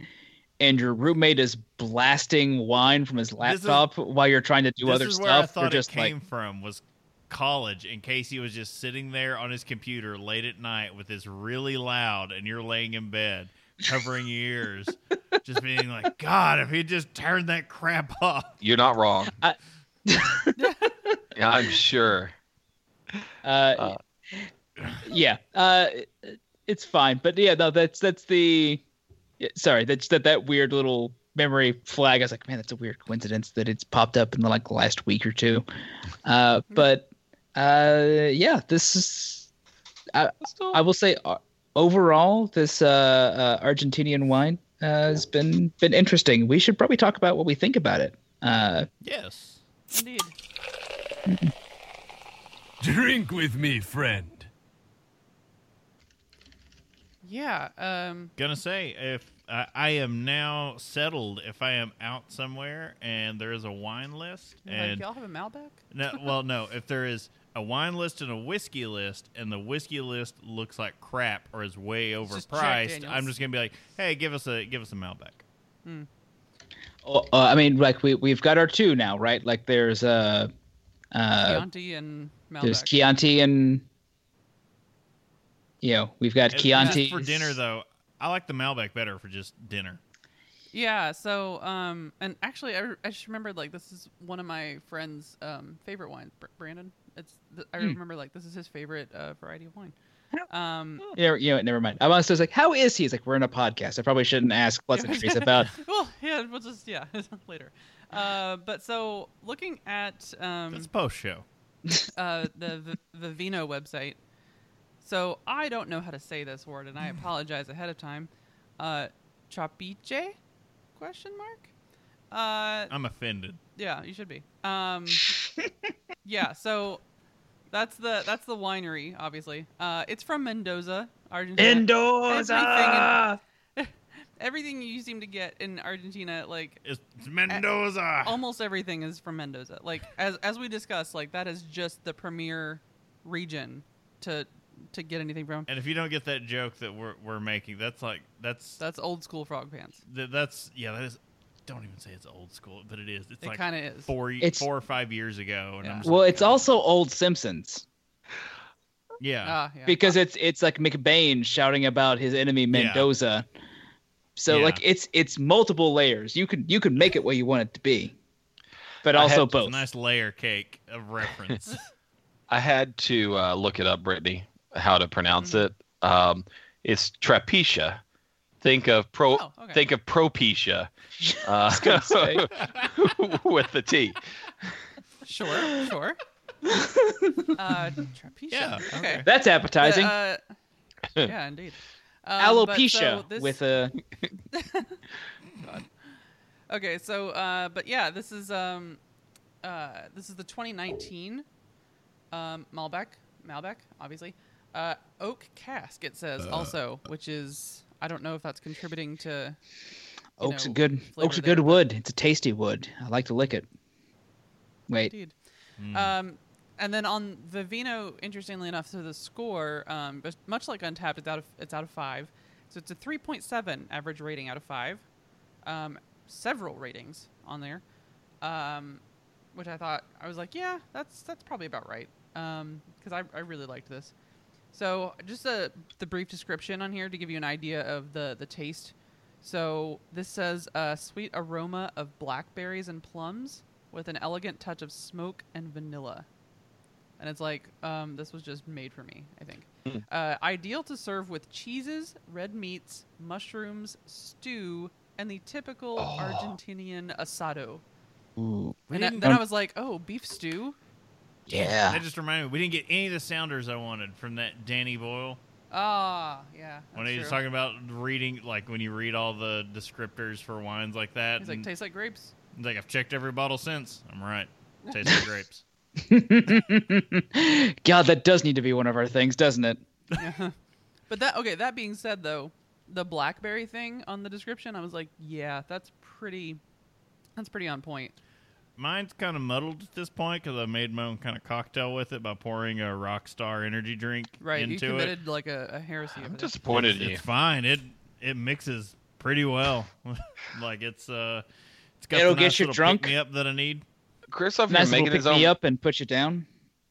And your roommate is blasting wine from his is- laptop while you're trying to do this other is where I stuff. You're thought it just like, came from was college. In case he was just sitting there on his computer late at night with this really loud, and you're laying in bed covering your ears, just being like, "God, if he just turned that crap off." you're not wrong. I- yeah, I'm sure. Uh, yeah, uh, it's fine, but yeah, no, that's that's the sorry, that's that that weird little memory flag. I was like, man, that's a weird coincidence that it's popped up in the like last week or two. Uh, but uh, yeah, this is. I, I will say uh, overall, this uh, uh, Argentinian wine uh, has been been interesting. We should probably talk about what we think about it. Uh, Yes. Indeed. Drink with me, friend. Yeah. Um. Gonna say if I I am now settled, if I am out somewhere and there is a wine list Like, and y'all have a Malbec? no, well, no, if there is a wine list and a whiskey list, and the whiskey list looks like crap or is way overpriced, Daniels. I'm just gonna be like, hey, give us a give us a Malbec. oh, uh, I mean, like we we've got our two now, right? Like there's uh, uh, Chianti and Malbec. there's Chianti and you know we've got It's Chianti for dinner though. I like the Malbec better for just dinner. Yeah. So, um, and actually, I, I just remembered like this is one of my friend's um favorite wines, Brandon. It's th- I Hmm. remember like this is his favorite uh, variety of wine. Um, Yeah, you know, what, never mind. I was just like, how is he? He's like, we're in a podcast. I probably shouldn't ask pleasantries about. well, yeah, we'll just yeah later. Uh, but so looking at um, That's post show. uh, the v- Vivino website. So I don't know how to say this word, and I apologize ahead of time. Uh, Trapiche? Question mark. Uh, I'm offended. yeah, you should be. Um, yeah. So that's the that's the winery, obviously. Uh, it's from Mendoza, Argentina. Mendoza. Everything you seem to get in Argentina, like It's Mendoza. almost everything is from Mendoza. Like as as we discussed, like that is just the premier region to to get anything from. and if you don't get that joke that we're we're making, that's like that's That's old school frog pants. th- that's yeah, that is. Don't even say it's old school, but it is. It's It like kind of is. four It's- four or five years ago, and Yeah. I'm just Well, like, it's God. also old Simpsons yeah. Ah, yeah. because it's it's like McBain shouting about his enemy Mendoza. So Yeah. like it's it's multiple layers. You could you could make it what you want it to be, but I also had- It's a both. nice layer cake of reference. I had to uh, look it up, Brittany, how to pronounce Mhm. it. Um, it's trapetia. Think of pro. Oh, okay. Think of propecia. Uh, with the T. Sure, sure. uh, trapecia. Yeah, Okay. okay. That's appetizing. Uh, yeah, indeed. Um, but Alopecia so this- with a Okay, so uh, but yeah, this is um, uh, this is the 2019 um, Malbec, Malbec, obviously. Uh, oak cask it says also, which is I don't know if that's contributing to. you oak's a good flavor oak's a there, good but- wood. It's a tasty wood. I like to lick it. Wait, Indeed. Mm. Um, and then on Vivino, interestingly enough, so the score, um, but much like Untappd, it's out of it's out of five, so it's a 3.7 average rating out of five. Um, several ratings on there, um, which I thought I was like, yeah, that's that's probably about right, because I I really liked this. So just a, the brief description on here to give you an idea of the the taste. So this says a sweet aroma of blackberries and plums with an elegant touch of smoke and vanilla. And it's like um, this was just made for me. I think Mm. uh, ideal to serve with cheeses, red meats, mushrooms, stew, and the typical Oh. Argentinian asado. Ooh. And I- didn't- then I was like, oh, beef stew. yeah. That just reminded me, we didn't get any of the sounders I wanted from that Danny Boyle. Ah, yeah. When that's he was true. talking about reading, like when you read all the descriptors for wines like that. He's like, tastes like grapes. he's like, I've checked every bottle since. I'm right. Tastes like grapes. God, that does need to be one of our things, doesn't it? Yeah. but that okay. That being said, though, the blackberry thing on the description, I was like, yeah, that's pretty. That's pretty on point. Mine's kind of muddled at this point because I made my own kind of cocktail with it by pouring a Rockstar energy drink Right, you into it. committed like a, a heresy. I'm over disappointed it's, in you. it's fine. It it mixes pretty well. like it's uh, it's got It'll the get you drunk. me up that I need. Chris over here Nice little making pick his own. me up and put you down.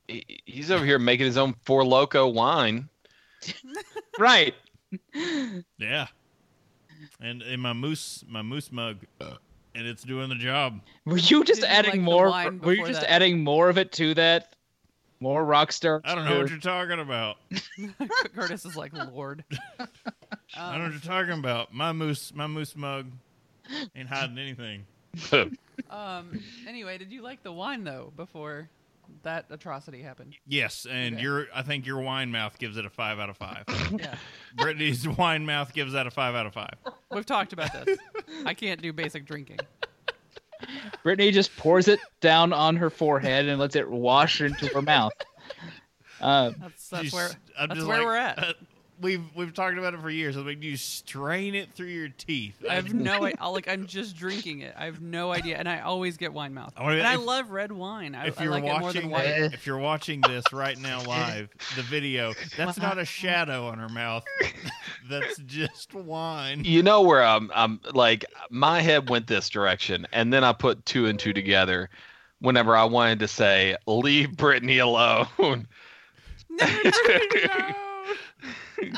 he- He's over here making his own Four Loko wine. Right. Yeah, and in my moose my moose mug, and it's doing the job. Were you just Did you adding like more? Were you just that? adding more of it to that? More Rockstar. I don't know what you're talking about. Curtis is like Lord. I don't know what you're talking about. My moose, my moose mug ain't hiding anything. um. Anyway, did you like the wine though before that atrocity happened? Yes, and Okay. your I think your wine mouth gives it a five out of five. Yeah, Brittany's wine mouth gives that a five out of five. we've talked about this. I can't do basic drinking. Brittany just pours it down on her forehead and lets it wash into her mouth. Uh, That's that's where that's where like, we're at. uh, we've we've talked about it for years. I mean, you strain it through your teeth. I have no idea. Like I'm just drinking it. I have no idea, and I always get wine mouth. I wanna- and I love red wine. I, if you're like it more than watching, white. if you're watching this right now live, the video, that's not a shadow on her mouth. That's just wine. you know where I'm I'm like my head went this direction and then I put two and two together whenever I wanted to say leave Brittany alone.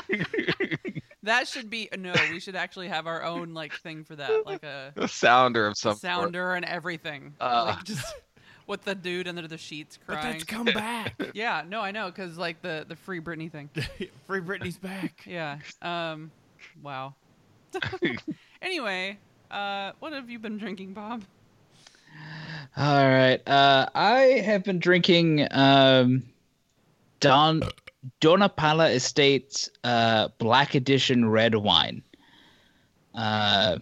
That should be no. We should actually have our own like thing for that, like a a sounder of some sort. sounder and everything. Uh. like just with the dude under the sheets But crying. that's come back. yeah, no, I know, because like the the free Britney thing. Free Britney's back. Yeah. Um. Wow. anyway, uh, what have you been drinking, Bob? all right. Uh, I have been drinking um, Don Doña Paula Estates uh, Black Edition red wine. Uh,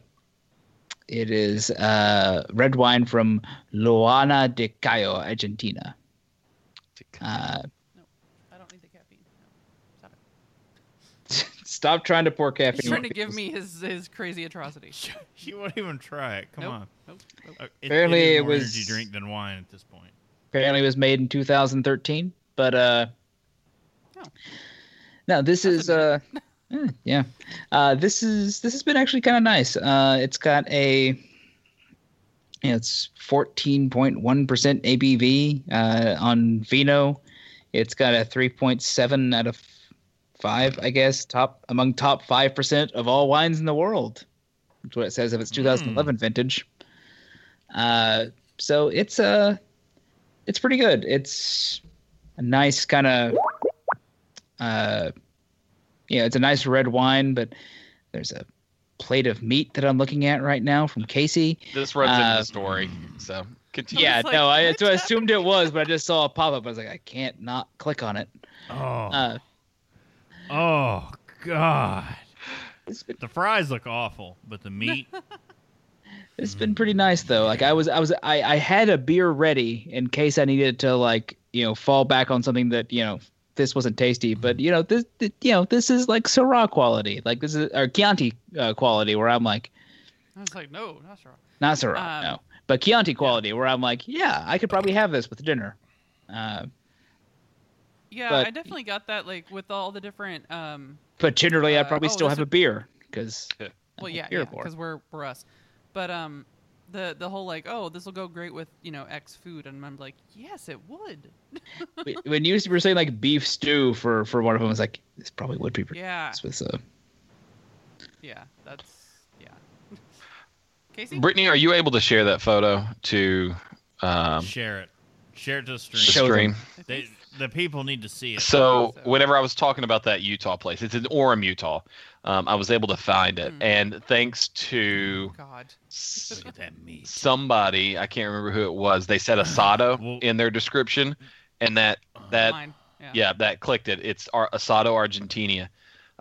it is uh, red wine from Luján de Cuyo, Argentina. Uh, no, I don't need the caffeine. No. Stop stop trying to pour caffeine. He's trying to give me his his crazy atrocity. You won't even try it. Come Nope. on. Nope. nope. Uh, it- Apparently it, is it was- energy drink than wine at this point. apparently it was made in 2013 but uh Oh. no this That's is uh eh, yeah. Uh this is this has been actually kind of nice. Uh it's got a you know, it's 14.1% abv uh on vino it's got a 3.7 out of 5 i guess top among top 5% of all wines in the world. That's what it says if it's 2011 vintage. Uh so it's uh it's pretty good. It's a nice kind of, uh, yeah, it's a nice red wine. But there's a plate of meat that I'm looking at right now from Casey. This runs into Uh, the story. So continue. Yeah, was like, no, I, so I assumed it was, but I just saw a pop up. I was like, I can't not click on it. Oh, Uh, oh God. been, The fries look awful, but the meat. it's been pretty nice though. Like I was, I was, I, I had a beer ready in case I needed to like, you know, fall back on something that you know this wasn't tasty. But you know, this, th- you know, this is like Syrah quality. Like this is or Chianti uh, quality, where I'm like. I was like, no, not sure. Not Syrah, Um, no. But Chianti quality, where I'm like, yeah, I could probably have this with dinner. Uh, Yeah, But- I definitely got that. Like with all the different. Um. but generally, I'd Uh, probably oh, still have a would- beer because Well, yeah, yeah, because we're we're us. But um, the the whole like, oh, this will go great with you know X food, and I'm like, yes, it would. when you were saying like beef stew for for one of them, I was like, this probably would be pretty Yeah, with uh, yeah, that's yeah. Casey, Brittany, are you able to share that photo to um, Share it. Share it to the the stream. Show them. stream? They, the people need to see it. So So- whenever I was talking about that Utah place, it's in Orem, Utah. Um, I was able to find it, Hmm. and thanks to God, s- Look at that meat. somebody, I can't remember who it was. They said asado Well- in their description, and that that. Yeah. yeah, that clicked it. It's Ar- Asado Argentina,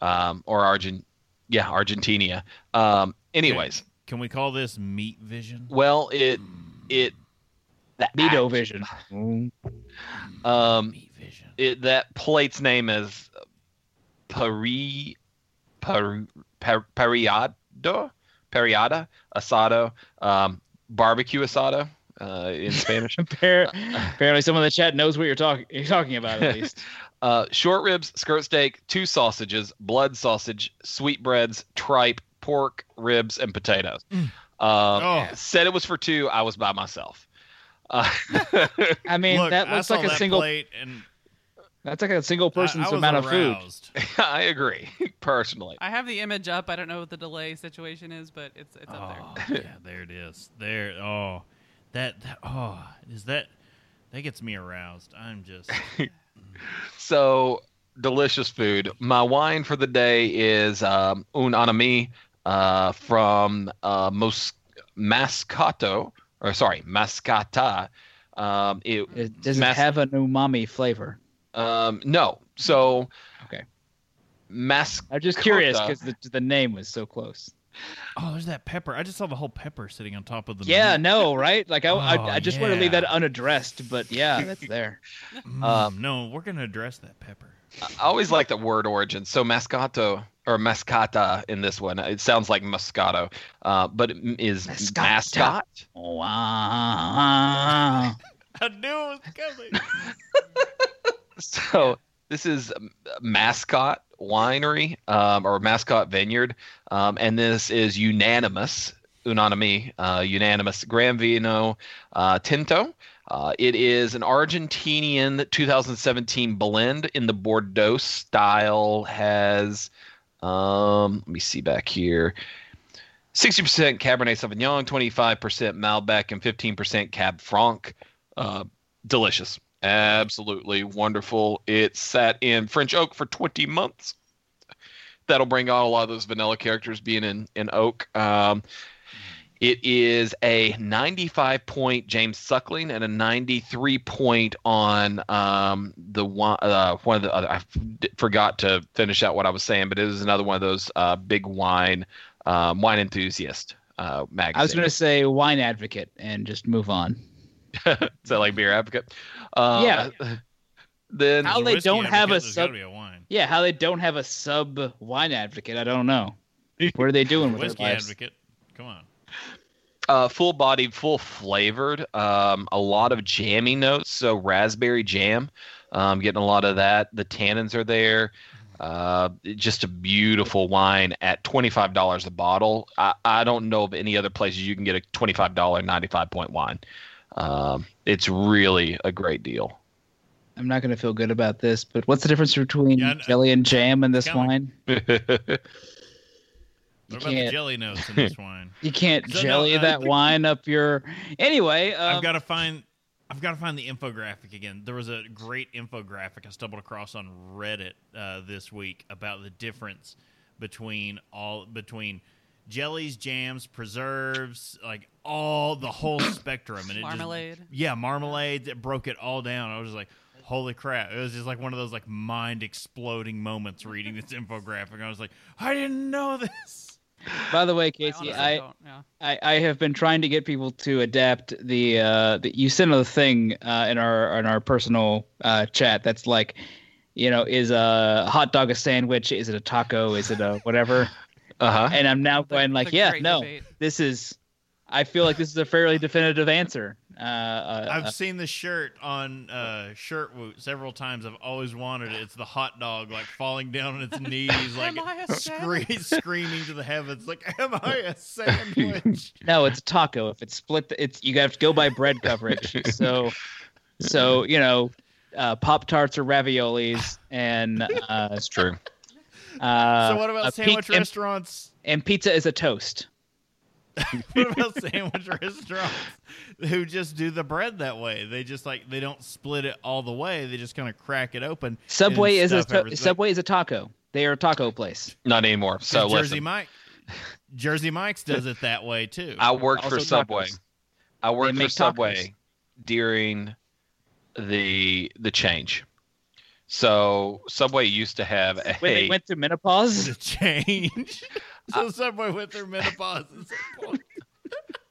um, or Argent, yeah, Argentina. Um, anyways, Can we call this meat vision? well, it it the Beto act- Vision. Um, Meat vision. it, that plate's name is Pari Par, par, Pariado Pariada Asado um, barbecue asado uh, in Spanish. Apparently, someone in the chat knows what you're talking you're talking about at least. Uh, short ribs, skirt steak, two sausages, blood sausage, sweetbreads, tripe, pork, ribs, and potatoes. Um, Oh. Said it was for two. I was by myself. Uh, I mean, Look, that I looks saw like a that single. plate and That's like a single person's I, was amount of food. I agree personally. I have the image up. I don't know what the delay situation is, but it's it's up Oh, there. yeah, there it is. There. Oh, that, that. Oh, is that? That gets me aroused. I'm just. So delicious food. My wine for the day is um, un anami uh, from uh, Mos- Mascato, or sorry, Mascata. Um, it, It- Does Mas- have an umami flavor? Um, no, so Okay. Mas. I'm just curious because the, the name was so close. Oh, there's that pepper. I just saw the whole pepper sitting on top of the. Yeah, meat. no, right? Like I, Oh, I, I just want to leave that unaddressed, but yeah, that's there. Mm, Um, no, we're gonna address that pepper. I always like the word origin. So Mascato or Mascata in this one, it sounds like Moscato, uh, but it is Mascata. mascot. Wow. I knew it was coming. So this is Mascot Winery um, or Mascot Vineyard, um, and this is unanimous, unanime, uh, unanimous Gran Vino uh, Tinto. Uh, it is an Argentinian 2017 blend in the Bordeaux style. Has um, let me see back here. 60% Cabernet Sauvignon, 25% Malbec, and 15% Cab Franc. Uh, delicious. Absolutely wonderful. It sat in French oak for 20 months. That'll bring out a lot of those vanilla characters being in, in oak. Um, it is a 95 point James Suckling and a 93 point on um, the one, uh, one of the other. I f- forgot to finish out what I was saying, but it is another one of those uh, big wine um, wine enthusiast uh, magazines. I was going to say wine advocate and just move on. Is that like beer advocate? Uh, Yeah. Then How they don't have a advocate, there's gotta sub- be a wine. Yeah, how they don't have a sub wine advocate, I don't know. What are they doing with Whiskey their lives? advocate. Come on. uh, full bodied, full flavored. Um, a lot of jammy notes. So raspberry jam. Um, getting a lot of that. The tannins are there. Uh, just a beautiful wine at twenty five dollars a bottle. I, I don't know of any other places you can get a twenty five dollar ninety five point wine. Um, it's really a great deal. I'm not going to feel good about this, but what's the difference between Yeah, jelly and jam in this kinda like- wine? You What about the can't, jelly notes in this wine? you can't So, no, jelly uh, that wine up your. Anyway, um, I've got to find. I've got to find the infographic again. There was a great infographic I stumbled across on Reddit uh, this week about the difference between all between jellies, jams, preserves, like all the whole spectrum, and it Marmalade. Just, yeah, marmalade. It broke it all down. I was just like, holy crap! It was just like one of those like mind exploding moments reading this infographic. I was like, I didn't know this. by the way, Casey, honestly I, yeah. I, I have been trying to get people to adapt the uh the, you sent a thing uh in our in our personal uh chat that's like you know is a hot dog a sandwich is it a taco is it a whatever Uh huh. and I'm now The- going like the yeah no debate. this is I feel like this is a fairly definitive answer uh, uh I've uh, seen the shirt on uh, Shirt Woot several times. I've always wanted it. It's the hot dog like falling down on its knees, like Am scree- screaming to the heavens, like "Am I a sandwich?" no it's a taco if it's split it's you have to go by bread coverage so so you know uh, pop tarts or raviolis and uh, That's true. Uh so what about sandwich peak- and- restaurants? and pizza is a toast What about sandwich restaurants who just do the bread that way? They just like they don't split it all the way. They just kind of crack it open. Subway is a to- Subway is a taco. They are a taco place. Not anymore. So Jersey listen, Mike, Jersey Mike's does it that way too. I worked Also for Subway. tacos. I worked for Subway tacos. during the the change. So Subway used to have a When they went through menopause, change. so Subway went through menopause. at some point.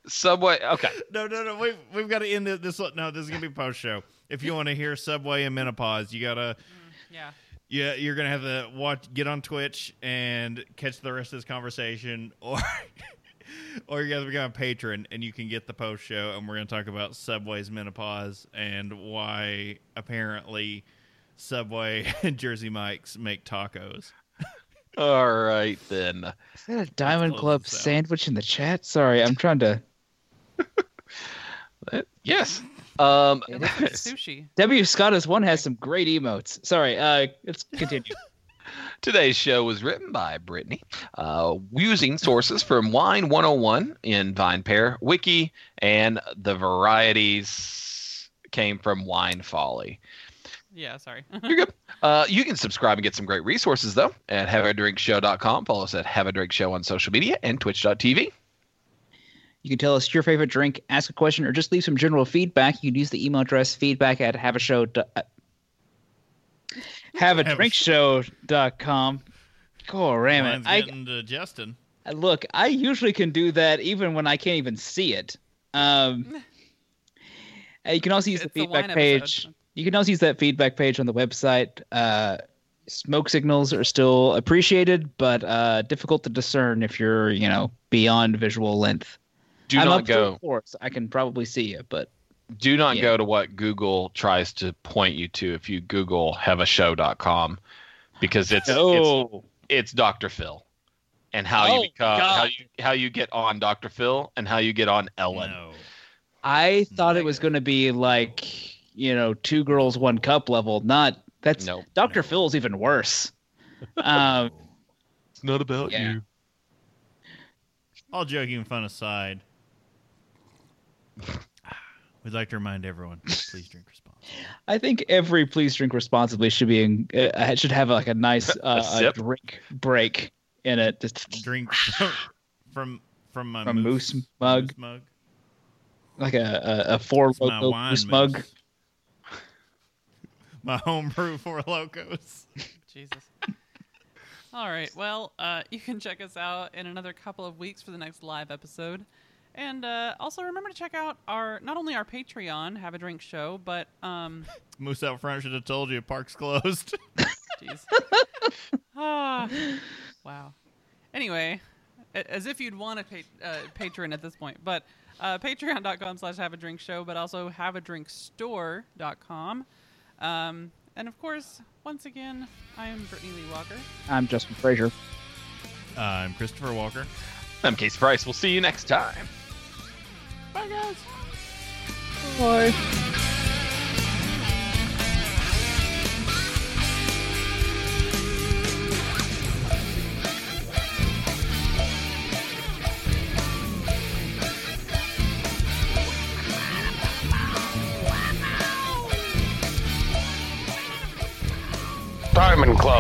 Subway. Okay, No, no, no. We've we've got to end it. This one no, this is gonna be post show. If you want to hear Subway and menopause, you gotta mm, Yeah. yeah, you're gonna have to watch, get on Twitch and catch the rest of this conversation, or or you guys become a patron and you can get the post show, and we're gonna talk about Subway's menopause and why apparently Subway and Jersey Mike's make tacos. all right then. is that a Diamond Club this out. sandwich in the chat? Sorry, I'm trying to. Yes. Um, It's sushi. W Scott Scottus one has some great emotes. Sorry, uh, let's continue. Today's show was written by Brittany, uh, using sources from Wine 101 in Vine Pair Wiki, and the varieties came from Wine Folly. Yeah, sorry. You're good. Uh, you can subscribe and get some great resources, though, at haveadrinkshow.com. Follow us at Have a Drink Show on social media and twitch.tv. You can tell us your favorite drink, ask a question, or just leave some general feedback. You can use the email address feedback at have a show. Uh, have a drink show.com. Oh, damn it. Mine's I, getting to Justin. look, I usually can do that even when I can't even see it. Um, uh, you can also use It's the the feedback page. episode. You can also use that feedback page on the website. Uh, smoke signals are still appreciated, but uh, difficult to discern if you're, you know, beyond visual length. Do I'm not up to go. a four, so I can probably see you, but Do not Yeah. go to what Google tries to point you to if you Google haveashow.com because it's it's no. it's Dr. Phil and how Oh, you become how you how you get on Dr. Phil and how you get on Ellen. No. I thought it was going to be like, you know, two girls, one cup level. Not that's No. Dr. Phil's even worse. Um, It's not about Yeah. you. All joking and fun aside, we'd like to remind everyone: please drink responsibly. I think every please drink responsibly should be in, uh, should have like a nice uh, a sip? drink break in it. Just Drink from from my From moose, Moose mug. Moose mug. like a a, a four It's my loco wine moose moose. mug. My homebrew Four Lokos. Jesus. All right. Well, uh, you can check us out in another couple of weeks for the next live episode. And uh, also remember to check out our not only our Patreon, Have a Drink Show, but um, Moose out front should have told you park's closed. jeez, ah, wow. Anyway, as if you'd want a pa- uh, patron at this point, but uh, patreon.com slash have a drink show, but also have a drink store.com. Um, and of course, once again, I am Brittany Lee Walker. I'm Justin Frazier. Uh, I'm Christopher Walker. I'm Case Price. We'll see you next time. Bye, guys. Bye.